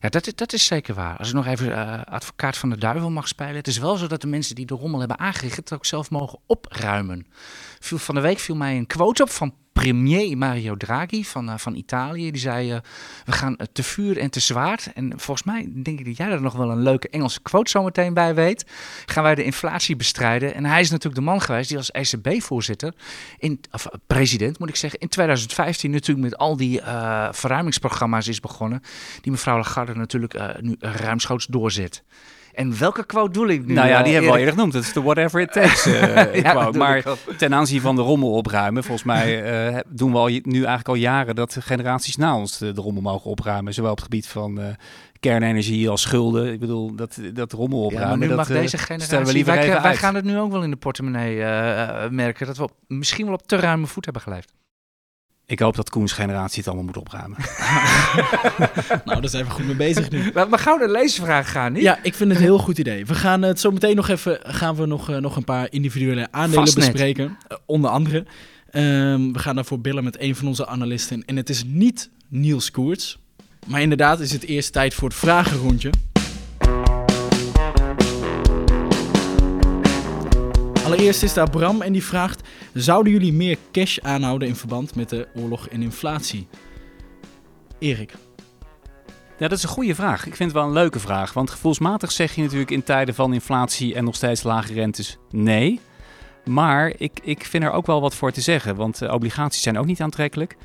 Ja, dat, dat is zeker waar. Als ik nog even eh, advocaat van de duivel mag spelen. Het is wel zo dat de mensen die de rommel hebben aangericht het ook zelf mogen opruimen. Viel, van de week viel mij een quote op van premier Mario Draghi van, eh, van Italië. Die zei, eh, we gaan eh, te vuur en te zwaard. En volgens mij denk ik dat jij er nog wel een leuke Engelse quote zo meteen bij weet. Gaan wij de inflatie bestrijden. En hij is natuurlijk de man geweest die als ECB-voorzitter, of president moet ik zeggen, in 2015 natuurlijk met al die verruimingsprogramma's is begonnen die mevrouw Lagarde natuurlijk nu ruimschoots doorzet. En welke quote doe ik nu? nou ja, eh, die hebben we al eerder genoemd. Dat is de whatever it takes (laughs) Ja, doe Maar ten aanzien van de rommel opruimen, volgens mij eh, doen we al, nu eigenlijk al jaren dat generaties na ons de, de rommel mogen opruimen. Zowel op het gebied van kernenergie als schulden. Ik bedoel, dat, dat rommel Ja, opruimen. maar nu dat, mag deze we generatie... liever Wij, gaan het nu ook wel in de portemonnee merken. Dat we op- misschien wel op te ruime voet hebben geleefd. Ik hoop dat Koens generatie het allemaal moet opruimen. (laughs) (laughs) nou, daar zijn we goed mee bezig nu. Maar, maar gauw naar de leesvraag gaan, niet? Ja, ik vind het een heel goed idee. We gaan het zo meteen nog even gaan we nog, eh, nog een paar individuele aandelen Vastnet. bespreken. Eh, onder andere. Ehm, we gaan daarvoor bellen met een van onze analisten. En het is niet Niels Koerts. Maar inderdaad is het eerst tijd voor het vragenrondje. Allereerst is daar Bram en die vraagt: Zouden jullie meer cash aanhouden in verband met de oorlog en inflatie? Erik. Ja, dat is een goede vraag. Ik vind het wel een leuke vraag. Want gevoelsmatig zeg je natuurlijk in tijden van inflatie en nog steeds lage rentes nee. Maar ik, ik vind er ook wel wat voor te zeggen. Want eh, obligaties zijn ook niet aantrekkelijk.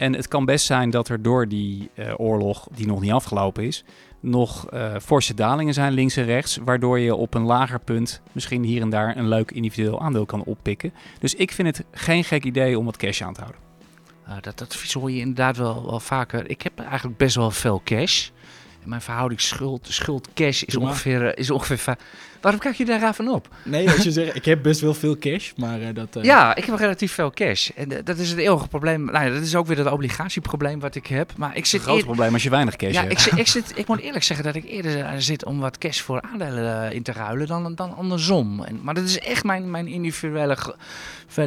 En het kan best zijn dat er door die eh, oorlog, die nog niet afgelopen is, nog eh, forse dalingen zijn links en rechts. Waardoor je op een lager punt misschien hier en daar een leuk individueel aandeel kan oppikken. Dus ik vind het geen gek idee om wat cash aan te houden. Uh, dat, advies hoor je inderdaad wel, wel vaker. Ik heb eigenlijk best wel veel cash. En mijn verhouding schuld, schuld cash is ongeveer, eh, is ongeveer... Waarom kijk je daar even op? Nee, als je zegt: Ik heb best wel veel cash, maar eh, dat. eh, Ja, ik heb relatief veel cash. En eh, dat is het eeuwige probleem. Nou ja, dat is ook weer dat obligatieprobleem wat ik heb. Maar ik zit een groot eer- probleem als je weinig cash Ja, hebt. ik, zit- ik, (laughs) zit, ik moet eerlijk zeggen dat ik eerder zit om wat cash voor aandelen in te ruilen dan, dan andersom. En, maar dat is echt mijn, mijn individuele ge-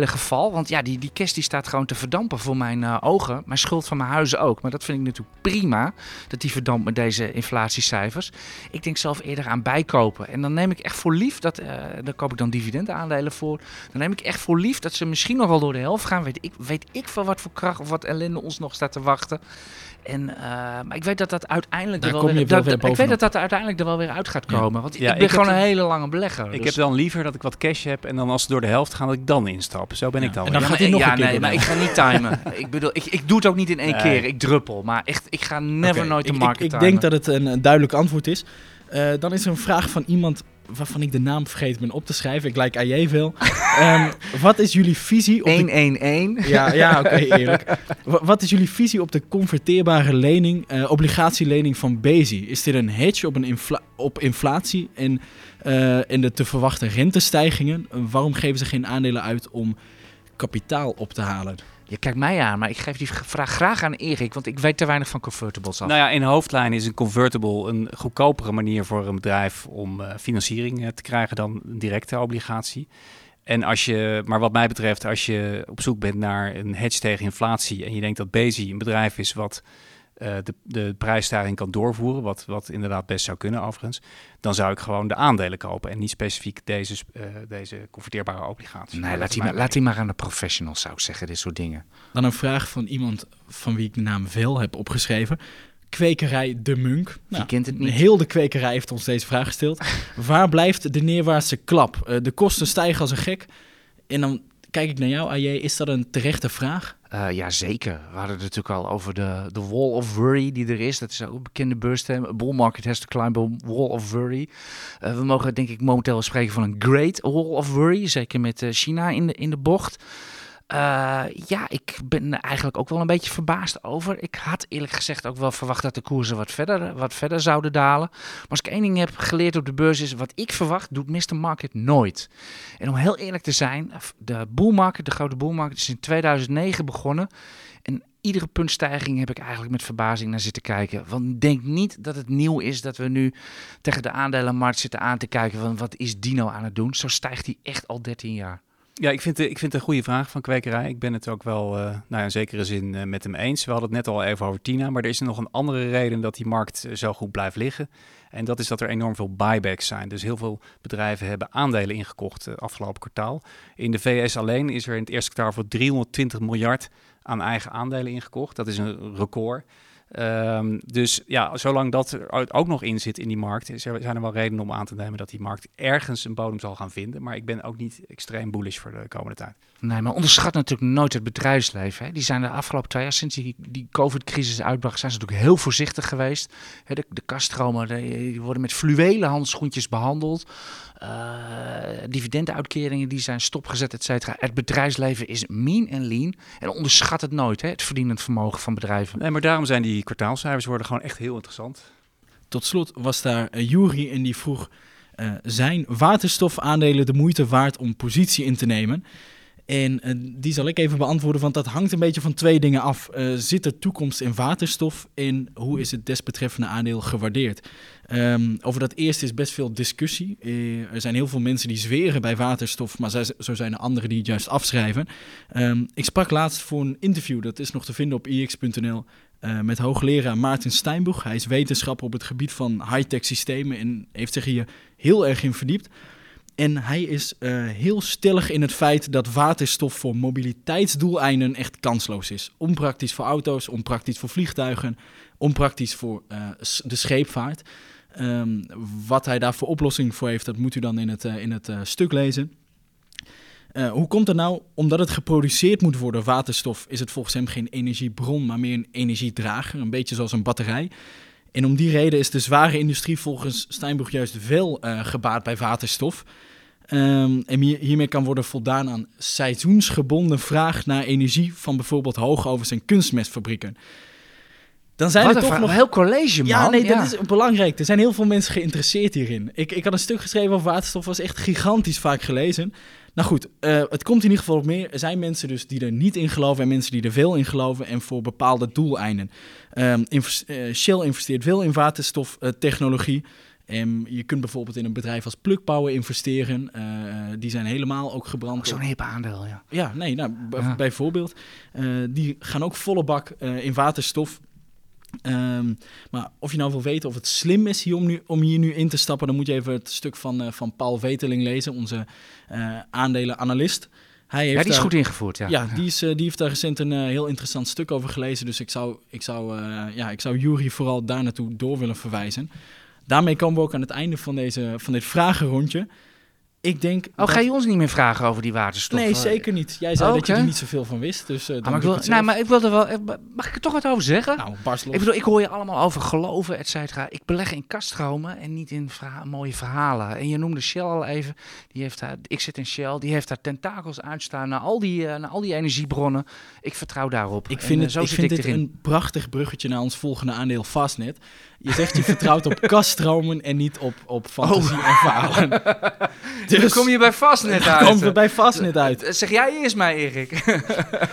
geval. Want ja, die, die cash die staat gewoon te verdampen voor mijn eh, ogen. Mijn schuld van mijn huis ook. Maar dat vind ik natuurlijk prima dat die verdampt met deze deze inflatiecijfers. Ik denk zelf eerder aan bijkopen. En dan neem ik echt voor lief, dat, uh, daar koop ik dan dividendaandelen voor. Dan neem ik echt voor lief dat ze misschien nog wel door de helft gaan. Weet ik, weet ik van wat voor kracht of wat ellende ons nog staat te wachten. En, uh, maar ik weet dat dat uiteindelijk er wel weer, dat, ik weet dat dat uiteindelijk er wel weer uit gaat komen. Want ja, ik ben gewoon een hele lange belegger. Ik dus. heb dan liever dat ik wat cash heb en dan als ze door de helft gaan dat ik dan instap. Zo ben ja. ik dan. En dan gaat hij nog ja, een keer nee, maar ik (laughs) ga niet timen. ik bedoel, ik, ik doe het ook niet in één nee. keer. Ik druppel. Maar echt, ik ga never okay. nooit de market Ik, ik, ik denk dat het een, een duidelijk antwoord is. Uh, dan is er een vraag van iemand waarvan ik de naam vergeten ben op te schrijven. Ik lijk AJ veel. um, wat is jullie visie op 111. Ja, ja oké, okay, eerlijk. wat is jullie visie op de converteerbare lening, uh, obligatielening van Bezi? Is dit een hedge op, een infla op inflatie en, uh, en de te verwachten rentestijgingen? Uh, waarom geven ze geen aandelen uit om kapitaal op te halen? Je kijkt mij aan, maar ik geef die vraag graag aan Erik, want ik weet te weinig van convertibles af. Nou ja, in hoofdlijn is een convertible een goedkopere manier voor een bedrijf om uh, financiering uh, te krijgen dan een directe obligatie. En als je, maar wat mij betreft, als je op zoek bent naar een hedge tegen inflatie en je denkt dat Bezi een bedrijf is wat uh, de, de prijsstijging kan doorvoeren, wat, wat inderdaad best zou kunnen overigens, dan zou ik gewoon de aandelen kopen en niet specifiek deze, uh, deze converteerbare obligaties. Nee, laat die, maar, laat die maar aan de professionals, zou ik zeggen, dit soort dingen. Dan een vraag van iemand van wie ik de naam veel heb opgeschreven. Kwekerij De Munk. Nou, Je kent het niet. Heel de kwekerij heeft ons deze vraag gesteld. (laughs) Waar blijft de neerwaartse klap? Uh, de kosten stijgen als een gek. En dan kijk ik naar jou, AJ. Is dat een terechte vraag? Uh, ja, zeker. We hadden het natuurlijk al over de, de wall of worry die er is. Dat is ook een bekende beursterm. Bull market has to climb a wall of worry. Uh, we mogen denk ik momenteel spreken van een great wall of worry. Zeker met uh, China in de, in de bocht. Uh, ja, ik ben eigenlijk ook wel een beetje verbaasd over. Ik had eerlijk gezegd ook wel verwacht dat de koersen wat verder, wat verder zouden dalen. Maar als ik één ding heb geleerd op de beurs is, wat ik verwacht, doet Mr. Market nooit. En om heel eerlijk te zijn, de bull de grote bull market, is in 2009 begonnen. En iedere puntstijging heb ik eigenlijk met verbazing naar zitten kijken. Want denk niet dat het nieuw is dat we nu tegen de aandelenmarkt zitten aan te kijken van wat is Dino aan het doen. Zo stijgt hij echt al 13 jaar. Ja, ik vind, ik vind het een goede vraag van kwekerij. Ik ben het ook wel uh, nou, in zekere zin uh, met hem eens. We hadden het net al even over Tina, maar er is nog een andere reden dat die markt zo goed blijft liggen. En dat is dat er enorm veel buybacks zijn. Dus heel veel bedrijven hebben aandelen ingekocht afgelopen kwartaal. In de VS alleen is er in het eerste kwartaal voor 320 miljard aan eigen aandelen ingekocht. Dat is een record. Um, dus ja, zolang dat er ook nog in zit in die markt, zijn er wel redenen om aan te nemen dat die markt ergens een bodem zal gaan vinden. Maar ik ben ook niet extreem bullish voor de komende tijd. Nee, maar onderschat natuurlijk nooit het bedrijfsleven. Hè. Die zijn de afgelopen twee jaar, sinds die, die COVID-crisis uitbracht, zijn ze natuurlijk heel voorzichtig geweest. De, de kaststromen die worden met fluwelen handschoentjes behandeld. Uh, dividenduitkeringen die zijn stopgezet, et cetera. Het bedrijfsleven is mean en lean. En onderschat het nooit, hè, het verdienend vermogen van bedrijven. Nee, maar daarom zijn die kwartaalcijfers worden gewoon echt heel interessant. Tot slot was daar uh, Jury en die vroeg... Uh, zijn waterstofaandelen de moeite waard om positie in te nemen? En uh, die zal ik even beantwoorden, want dat hangt een beetje van twee dingen af. Uh, zit er toekomst in waterstof en hoe is het desbetreffende aandeel gewaardeerd? Um, over dat eerste is best veel discussie. Uh, er zijn heel veel mensen die zweren bij waterstof, maar zo zijn er anderen die het juist afschrijven. Um, ik sprak laatst voor een interview, dat is nog te vinden op ix.nl, met hoogleraar Maarten Steinboeg. Hij is wetenschapper op het gebied van high-tech systemen en heeft zich hier heel erg in verdiept. En hij is uh, heel stellig in het feit dat waterstof voor mobiliteitsdoeleinden echt kansloos is. Onpraktisch voor auto's, onpraktisch voor vliegtuigen, onpraktisch voor uh, de scheepvaart. Um, wat hij daar voor oplossing voor heeft, dat moet u dan in het, uh, in het stuk lezen. hoe komt het nou? Omdat het geproduceerd moet worden, waterstof, is het volgens hem geen energiebron, maar meer een energiedrager. Een beetje zoals een batterij. En om die reden is de zware industrie volgens Steinbrug juist wel uh, gebaat bij waterstof. Um, en hier, hiermee kan worden voldaan aan seizoensgebonden vraag naar energie van bijvoorbeeld hoogovens en kunstmestfabrieken. Dan zijn Wat er toch nog heel college, man. Ja, nee, ja. dat is belangrijk. Er zijn heel veel mensen geïnteresseerd hierin. Ik, ik had een stuk geschreven over waterstof, was echt gigantisch vaak gelezen. Nou goed, uh, het komt in ieder geval op meer. Er zijn mensen dus die er niet in geloven en mensen die er veel in geloven en voor bepaalde doeleinden. Um, invest uh, Shell investeert veel in waterstoftechnologie. Um, je kunt bijvoorbeeld in een bedrijf als Plug Power investeren. Uh, die zijn helemaal ook gebrand. Zo'n hip aandeel, ja. Ja, nee, nou, ja. bijvoorbeeld. die gaan ook volle bak in waterstof. Ehm, maar of je nou wil weten of het slim is hier om, nu, om hier nu in te stappen, dan moet je even het stuk van, eh, van Paul Veteling lezen, onze uh, aandelenanalist. Hij heeft ja, die is goed ingevoerd. Ja, ja, Die, is, die heeft daar recent een heel interessant stuk over gelezen. Dus ik zou, ik zou, ja, ik zou Jury vooral daar naartoe door willen verwijzen. Daarmee komen we ook aan het einde van, deze, van dit vragenrondje. Ik denk. Oh, ga je ons niet meer vragen over die waterstof? Nee, zeker niet. Jij zei dat je er niet zoveel van wist. Dus, uh, ah, maar, ik wil, nee, maar ik wilde wel. Eh, mag ik er toch wat over zeggen? Nou, ik bedoel, ik hoor je allemaal over geloven, et cetera. Ik beleg in kaststromen en niet in mooie verhalen. En je noemde Shell al even. Die heeft daar, ik zit in Shell. Die heeft daar tentakels uitstaan naar al die, uh, naar al die energiebronnen. Ik vertrouw daarop. Ik vind het, ik vind dit een prachtig bruggetje naar ons volgende aandeel Fastnet. Je zegt je vertrouwt op (laughs) kaststromen en niet op, op fantasie oh. en verhalen. (laughs) Dus dan kom je bij Fastnet uit. Komen we bij Fastnet uit. Zeg jij eerst mij, Erik.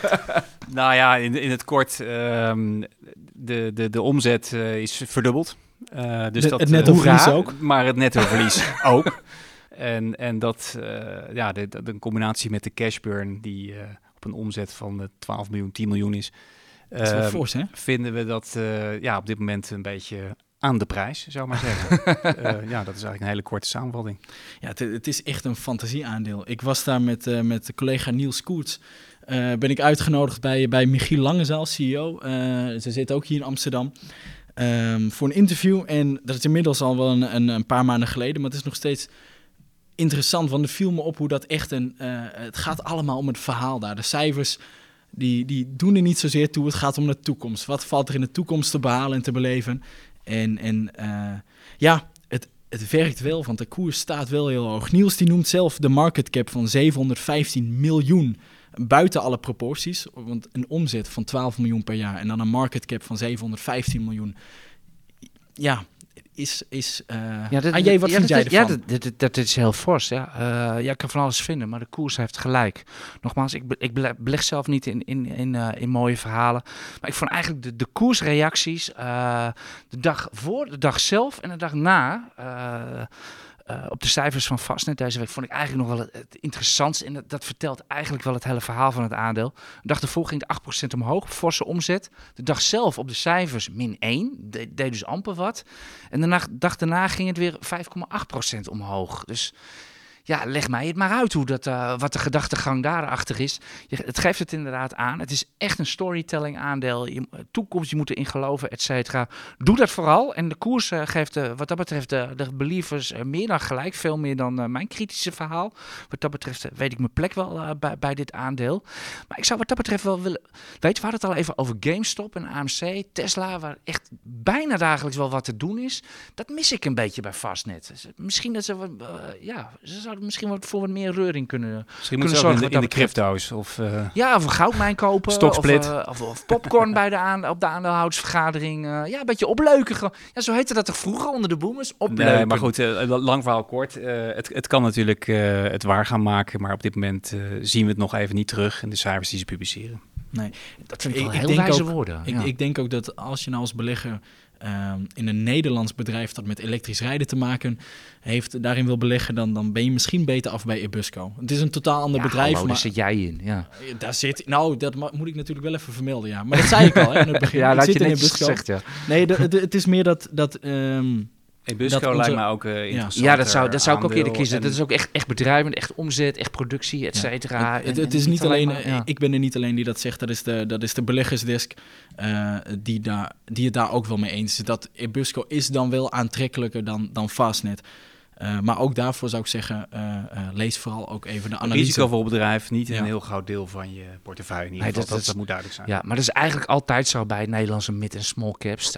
(laughs) nou ja, in, in het kort, um, de, de, de omzet uh, is verdubbeld. Uh, dus de, dat, het nettoverlies uh, ook. Maar het nettoverlies (laughs) ook. En, en dat, uh, ja, de, de, de, combinatie met de cashburn die op een omzet van 12 miljoen, 10 miljoen is. Dat is wel ehm, fors, hè? Vinden we dat ja, op dit moment een beetje aan de prijs, zou maar zeggen. uh, (laughs) ja, dat is eigenlijk een hele korte samenvatting. Ja, het, het is echt een fantasieaandeel. Ik was daar met, uh, met collega Niels Koets. Uh, ben ik uitgenodigd bij, bij Michiel Langezaal, CEO. ze zit ook hier in Amsterdam. Um, voor een interview. En dat is inmiddels al wel een, een, een, paar maanden geleden. Maar het is nog steeds interessant. Want er viel me op hoe dat echt een... het gaat allemaal om het verhaal daar. De cijfers die, die doen er niet zozeer toe. Het gaat om de toekomst. Wat valt er in de toekomst te behalen en te beleven? En, en uh, ja, het, het werkt wel, want de koers staat wel heel hoog. Niels die noemt zelf de market cap van 715 miljoen. Buiten alle proporties, want een omzet van 12 miljoen per jaar en dan een market cap van 715 miljoen. Ja, is... is uh, ja, dat, jij, wat ja, vind jij ervan? Ja, dat, dat, dat, is heel fors. Ja. Uh, ja, ik kan van alles vinden, maar de koers heeft gelijk. Nogmaals, ik, ik beleg zelf niet in, in, in, uh, in mooie verhalen. Maar ik vond eigenlijk de, de koersreacties de dag voor, de dag zelf en de dag na... Uh, op de cijfers van Fastnet deze week vond ik eigenlijk nog wel het, het interessantste. En dat, dat, vertelt eigenlijk wel het hele verhaal van het aandeel. De dag ervoor ging het 8% omhoog, forse omzet. De dag zelf op de cijfers min 1, deed dus amper wat. En de dag daarna ging het weer 5,8% omhoog. Dus ja, leg mij het maar uit hoe dat, uh, wat de gedachtegang daarachter is. Je, het geeft het inderdaad aan. Het is echt een storytelling aandeel. Je, toekomst, je moet erin geloven, et cetera. Doe dat vooral. En de koers uh, geeft wat dat betreft de, de believers meer dan gelijk. Veel meer dan mijn kritische verhaal. Wat dat betreft weet ik mijn plek wel bij, bij, dit aandeel. Maar ik zou wat dat betreft wel willen... Weet we hadden het al even over GameStop en AMC, Tesla... waar echt bijna dagelijks wel wat te doen is. Dat mis ik een beetje bij Fastnet. Misschien dat ze... ja, ze zouden misschien wat voor wat meer reuring kunnen, misschien kunnen zorgen. In de, in de crypto's of... Uh, ja, of een goudmijn kopen. Stoksplit. Of, uh, of, of, popcorn bij de aan, op de aandeelhoudersvergadering. Uh, ja, een beetje opleuken. Ja, zo heette dat toch vroeger onder de boomers? Opleuken. Nee, maar goed, lang verhaal kort. het, het kan natuurlijk het waar gaan maken, maar op dit moment zien we het nog even niet terug in de cijfers die ze publiceren. Nee, dat vind ik, wel heel wijze ook, woorden. Ik, ik denk ook dat als je nou als belegger Ehm, in een Nederlands bedrijf dat met elektrisch rijden te maken heeft, daarin wil beleggen, dan, dan ben je misschien beter af bij Ebusco. Het is een totaal ander bedrijf. Hallo, maar daar zit jij in. Ja. Daar zit, nou, dat moet ik natuurlijk wel even vermelden. Ja. Maar dat zei ik al hè, in het begin. (laughs) ja, ik zit je in Ebusco. Gezegd, ja. Nee, het is meer dat. dat um, Ebusco lijkt me ook uh, interessant. Ja, dat zou, dat zou ik ook eerder kiezen. Dat is ook echt, echt bedrijven, echt omzet, echt productie, et cetera. Het, het, is niet alleen, ik ben er niet alleen die dat zegt, dat is de, dat is de beleggersdesk uh, die, daar, die het daar ook wel mee eens is. Dat Ebusco is dan wel aantrekkelijker dan, dan Fastnet. Uh, maar ook daarvoor zou ik zeggen, uh, uh, lees vooral ook even de analyse. Risicovol bedrijf, niet een heel groot deel van je portefeuille in ieder geval. Nee, dat, dat, moet duidelijk zijn. Ja, maar dat is eigenlijk altijd zo bij Nederlandse mid- en small caps.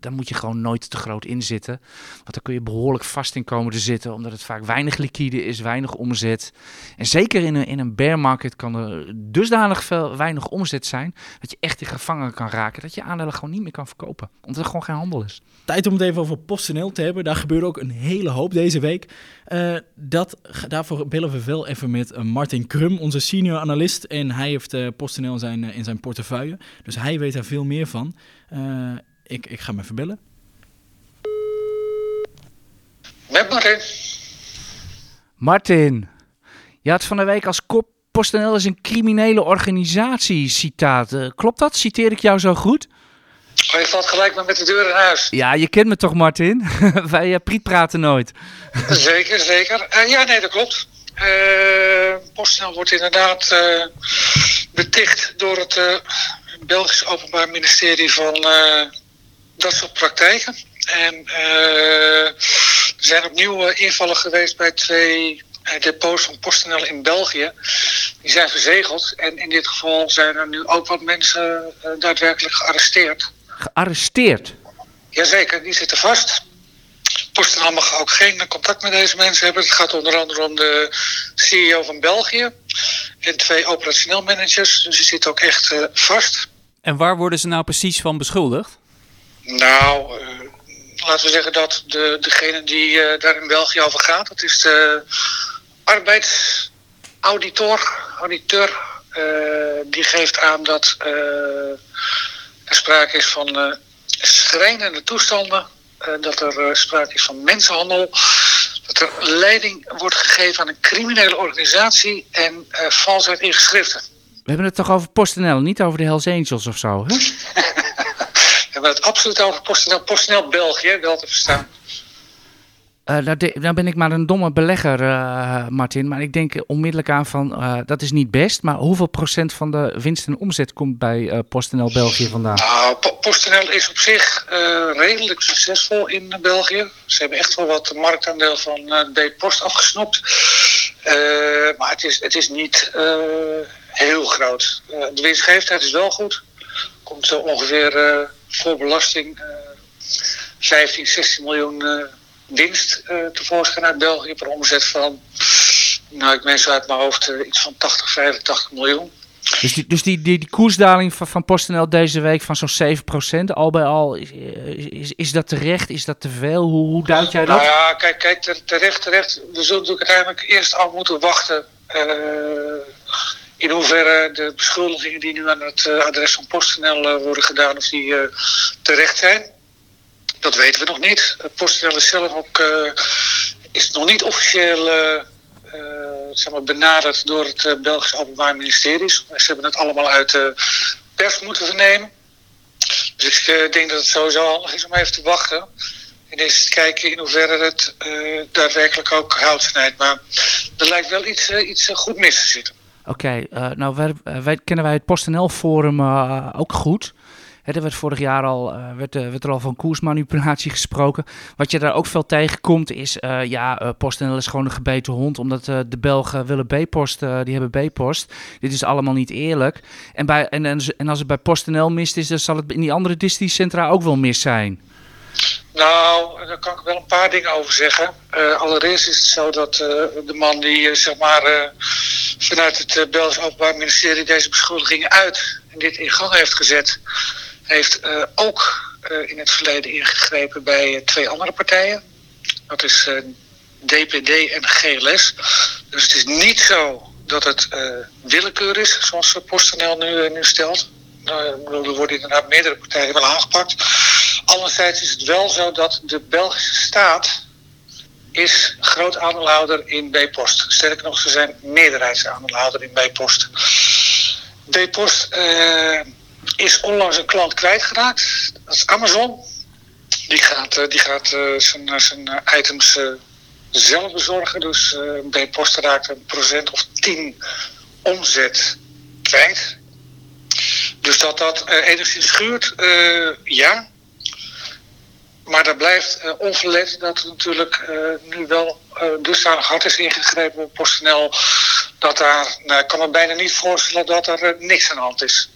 daar moet je gewoon nooit te groot in zitten. Want dan kun je behoorlijk vast in komen te zitten, omdat het vaak weinig liquide is, weinig omzet. En zeker in een, in een bear market kan er dusdanig veel, weinig omzet zijn, dat je echt in gevangen kan raken, dat je aandelen gewoon niet meer kan verkopen. Omdat er gewoon geen handel is. Tijd om het even over PostNL te hebben. Daar gebeurt ook een hele hoop deze week. Uh, dat, daarvoor bellen we wel even met uh, Martin Krum, onze senior analist. En hij heeft uh, PostNL in zijn, in zijn portefeuille. Dus hij weet daar veel meer van. ik, ik ga hem even bellen. Met Martin. Martin, je had van de week als kop PostNL is een criminele organisatie, citaat. klopt dat? Citeer ik jou zo goed? Oh, je valt gelijk maar met de deur in huis. Ja, je kent me toch, Martin? (laughs) Wij uh, priet praten nooit. (laughs) zeker, zeker. Uh, ja, nee, dat klopt. Uh, PostNL wordt inderdaad beticht door het Belgisch Openbaar Ministerie van dat soort praktijken. En er zijn opnieuw invallen geweest bij twee depots van PostNL in België. Die zijn verzegeld. En in dit geval zijn er nu ook wat mensen daadwerkelijk gearresteerd. Gearresteerd? Jazeker, die zitten vast. PostNL mag ook geen contact met deze mensen hebben. Het gaat onder andere om de CEO van België en twee operationeel managers. Dus die zitten ook echt uh, vast. En waar worden ze nou precies van beschuldigd? Nou, uh, laten we zeggen dat de, degene die uh, daar in België over gaat, dat is de arbeidsauditor, auditeur. die geeft aan dat sprake is van schrijnende toestanden uh, dat er uh, sprake is van mensenhandel. Dat er leiding wordt gegeven aan een criminele organisatie en valsheid in geschriften. We hebben het toch over PostNL, niet over de Hells Angels of zo, hè? (laughs) We hebben het absoluut over PostNL, PostNL België, wel te verstaan. De, nou, ben ik maar een domme belegger, uh, Martin. Maar ik denk onmiddellijk aan van, uh, dat is niet best. Maar hoeveel procent van de winst en omzet komt bij PostNL België vandaan? Nou, PostNL is op zich redelijk succesvol in België. Ze hebben echt wel wat marktaandeel van B-Post afgesnopt. maar het is, het is niet heel groot. de winstgevendheid is wel goed. Komt zo ongeveer voor belasting 15, 16 miljoen winst uh, tevoorschijn uit België per omzet van, nou ik meen zo uit mijn hoofd, uh, iets van 80, 85 miljoen. Dus die, dus die, die, die koersdaling van, van PostNL deze week van zo'n 7%, al bij al, is, is, is dat terecht? Is dat te veel? Hoe, hoe duid jij dat? Nou ja, kijk, kijk terecht, terecht. We zullen natuurlijk uiteindelijk eerst al moeten wachten uh, in hoeverre de beschuldigingen die nu aan het adres van PostNL worden gedaan, of die terecht zijn. Dat weten we nog niet. PostNL is zelf ook uh, is nog niet officieel uh, zeg maar benaderd door het Belgisch Openbaar Ministerie. Ze hebben het allemaal uit de pers moeten vernemen. Dus ik denk dat het sowieso handig is om even te wachten. En eens te kijken in hoeverre het daadwerkelijk ook hout snijdt. Maar er lijkt wel iets, iets goed mis te zitten. Oké, nou wij, kennen wij het PostNL Forum ook goed. Er werd vorig jaar al, werd, uh, werd, er al van koersmanipulatie gesproken. Wat je daar ook veel tegenkomt is, uh, ja, PostNL is gewoon een gebeten hond. Omdat de Belgen willen B-post, die hebben B-post. Dit is allemaal niet eerlijk. En, bij, en, en, en, als het bij PostNL mist is, dan zal het in die andere districtcentra ook wel mis zijn. Nou, daar kan ik wel een paar dingen over zeggen. allereerst is het zo dat de man die zeg maar vanuit het Belgisch Openbaar Ministerie deze beschuldigingen uit en dit in gang heeft gezet heeft uh, ook uh, in het verleden ingegrepen bij twee andere partijen. Dat is DPD en GLS. Dus het is niet zo dat het willekeur is, zoals PostNL nu, nu stelt. er worden inderdaad meerdere partijen wel aangepakt. Anderzijds is het wel zo dat de Belgische staat is groot aandeelhouder in B-Post. Sterker nog, ze zijn meerderheidsaandeelhouder in B-Post. B-Post is onlangs een klant kwijtgeraakt. Dat is Amazon. Die gaat, die gaat uh, zijn, zijn items uh, zelf bezorgen. Dus uh, bij Post raakt een procent of 10 omzet kwijt. Dus dat dat enigszins schuurt, ja. Maar dat blijft onverlet dat het natuurlijk nu wel dusdanig hard is ingegrepen op PostNL. Dat daar, nou, ik kan me bijna niet voorstellen dat er niks aan de hand is.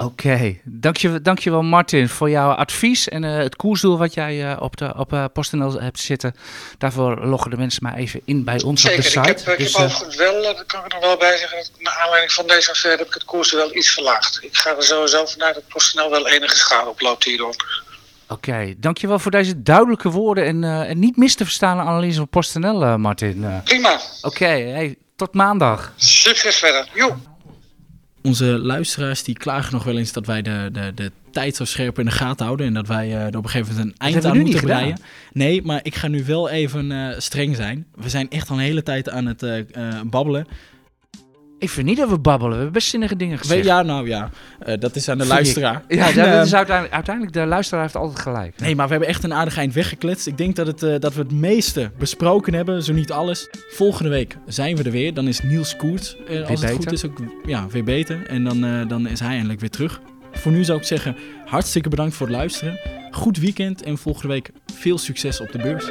Oké, okay. dankjewel, dankjewel Martin voor jouw advies en uh, het koersdoel wat jij uh, op, de, op uh, PostNL hebt zitten. Daarvoor loggen de mensen maar even in bij ons Zeker, op de site. Ik heb, dus, ik heb overigens wel, daar kan ik er nog wel bij zeggen, naar aanleiding van deze affaire heb ik het koersdoel wel iets verlaagd. Ik ga er sowieso vanuit dat PostNL wel enige schade oploopt hierdoor. Oké, okay, dankjewel voor deze duidelijke woorden en, en niet mis te verstaan analyse van PostNL, Martin. Prima. Oké, okay, hey, tot maandag. Succes verder. Jo onze luisteraars die klagen nog wel eens dat wij de, de, de tijd zo scherp in de gaten houden. En dat wij uh, er op een gegeven moment een eind aan moeten breien. Nee, maar ik ga nu wel even uh, streng zijn. We zijn echt al een hele tijd aan het uh, babbelen. Ik vind niet dat we babbelen. We hebben best zinnige dingen gezegd. Ja, nou ja, uh, dat is aan de Vind ik. luisteraar. Ja, En, dat ehm, is uiteindelijk, uiteindelijk, de luisteraar heeft altijd gelijk. Nee, maar we hebben echt een aardig eind weggekletst. Ik denk dat, het, eh, dat we het meeste besproken hebben, zo niet alles. Volgende week zijn we er weer. Dan is Niels Koert, eh, als het goed beter. is, ook ja, weer beter. En dan, eh, dan is hij eindelijk weer terug. Voor nu zou ik zeggen, hartstikke bedankt voor het luisteren. Goed weekend en volgende week veel succes op de beurs.